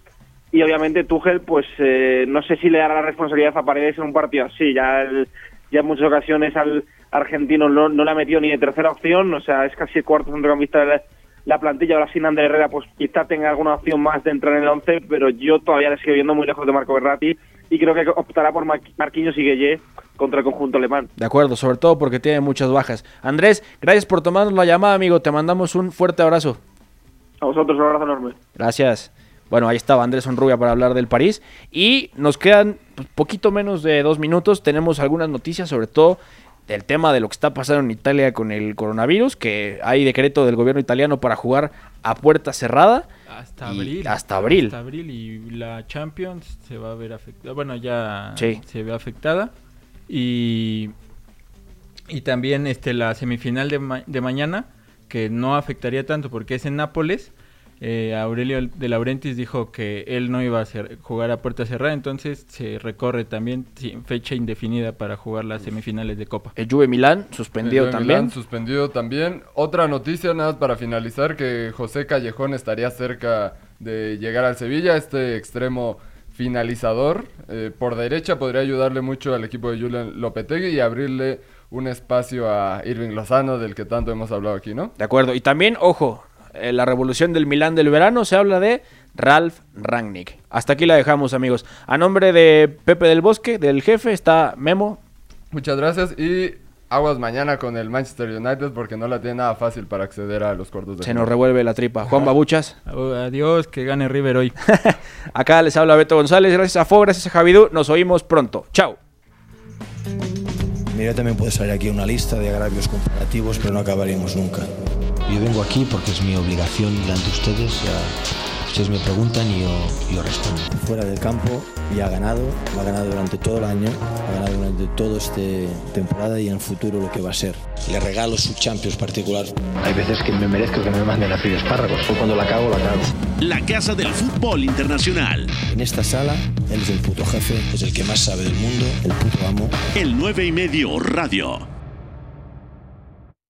[SPEAKER 18] y obviamente Tuchel, pues eh, no sé si le dará la responsabilidad a Paredes en un partido así. Ya, el- ya en muchas ocasiones al argentino no, no le ha metido ni de tercera opción, o sea, es casi el cuarto centrocampista de la, la plantilla. Ahora sin Ander Herrera, pues quizá tenga alguna opción más de entrar en el 11, pero yo todavía le sigo viendo muy lejos de Marco Berratti y creo que optará por Mar- Marquinhos y Gueye contra el conjunto alemán.
[SPEAKER 6] De acuerdo, sobre todo porque tiene muchas bajas. Andrés, gracias por tomarnos la llamada, amigo. Te mandamos un fuerte abrazo.
[SPEAKER 18] A vosotros un abrazo enorme.
[SPEAKER 6] Gracias. Bueno, ahí estaba Andrés Onrubia para hablar del París. Y nos quedan poquito menos de dos minutos. Tenemos algunas noticias, sobre todo del tema de lo que está pasando en Italia con el coronavirus, que hay decreto del gobierno italiano para jugar a puerta cerrada.
[SPEAKER 5] Hasta abril.
[SPEAKER 6] Hasta abril.
[SPEAKER 5] Hasta abril y la Champions se va a ver afectada. Bueno, ya
[SPEAKER 6] Sí.
[SPEAKER 5] se ve afectada. Y, y también este, la semifinal de, ma- de mañana, que no afectaría tanto porque es en Nápoles. Eh, Aurelio de Laurentiis dijo que él no iba a jugar a puerta cerrada, entonces se recorre también sin fecha indefinida para jugar las semifinales de Copa.
[SPEAKER 6] El Juve Milán suspendido también.
[SPEAKER 7] Milán suspendido también. Otra noticia, nada más para finalizar, que José Callejón estaría cerca de llegar al Sevilla, este extremo finalizador. eh, por derecha podría ayudarle mucho al equipo de Julian Lopetegui y abrirle un espacio a Irving Lozano, del que tanto hemos hablado aquí, ¿no?
[SPEAKER 6] De acuerdo. Y también, ojo, eh, la revolución del Milán del verano se habla de Ralf Rangnick. Hasta aquí la dejamos, amigos. A nombre de Pepe del Bosque, del jefe, está Memo.
[SPEAKER 7] Muchas gracias y aguas mañana con el Manchester United porque no la tiene nada fácil para acceder a los cuartos de
[SPEAKER 6] Se
[SPEAKER 7] final.
[SPEAKER 6] nos revuelve la tripa. Juan Babuchas.
[SPEAKER 5] Adiós, que gane River hoy. *laughs*
[SPEAKER 6] Acá les habla Beto González. Gracias a Fo, gracias a Javidú. Nos oímos pronto. Chao.
[SPEAKER 19] Mira, también puede salir aquí una lista de agravios comparativos, pero no acabaríamos nunca. Yo vengo aquí porque es mi obligación delante de ustedes. Ya, ustedes me preguntan y yo, yo respondo. Fuera del campo ya ha ganado, ha ganado durante todo el año, ha ganado durante toda esta temporada y en el futuro lo que va a ser. Le regalo su Champions particular.
[SPEAKER 20] Hay veces que me merezco que me manden a freír espárragos. O cuando la cago, la cago.
[SPEAKER 2] La Casa del Fútbol Internacional.
[SPEAKER 19] En esta sala, él es el puto jefe, es el que más sabe del mundo, el puto amo.
[SPEAKER 2] El 9 y medio Radio.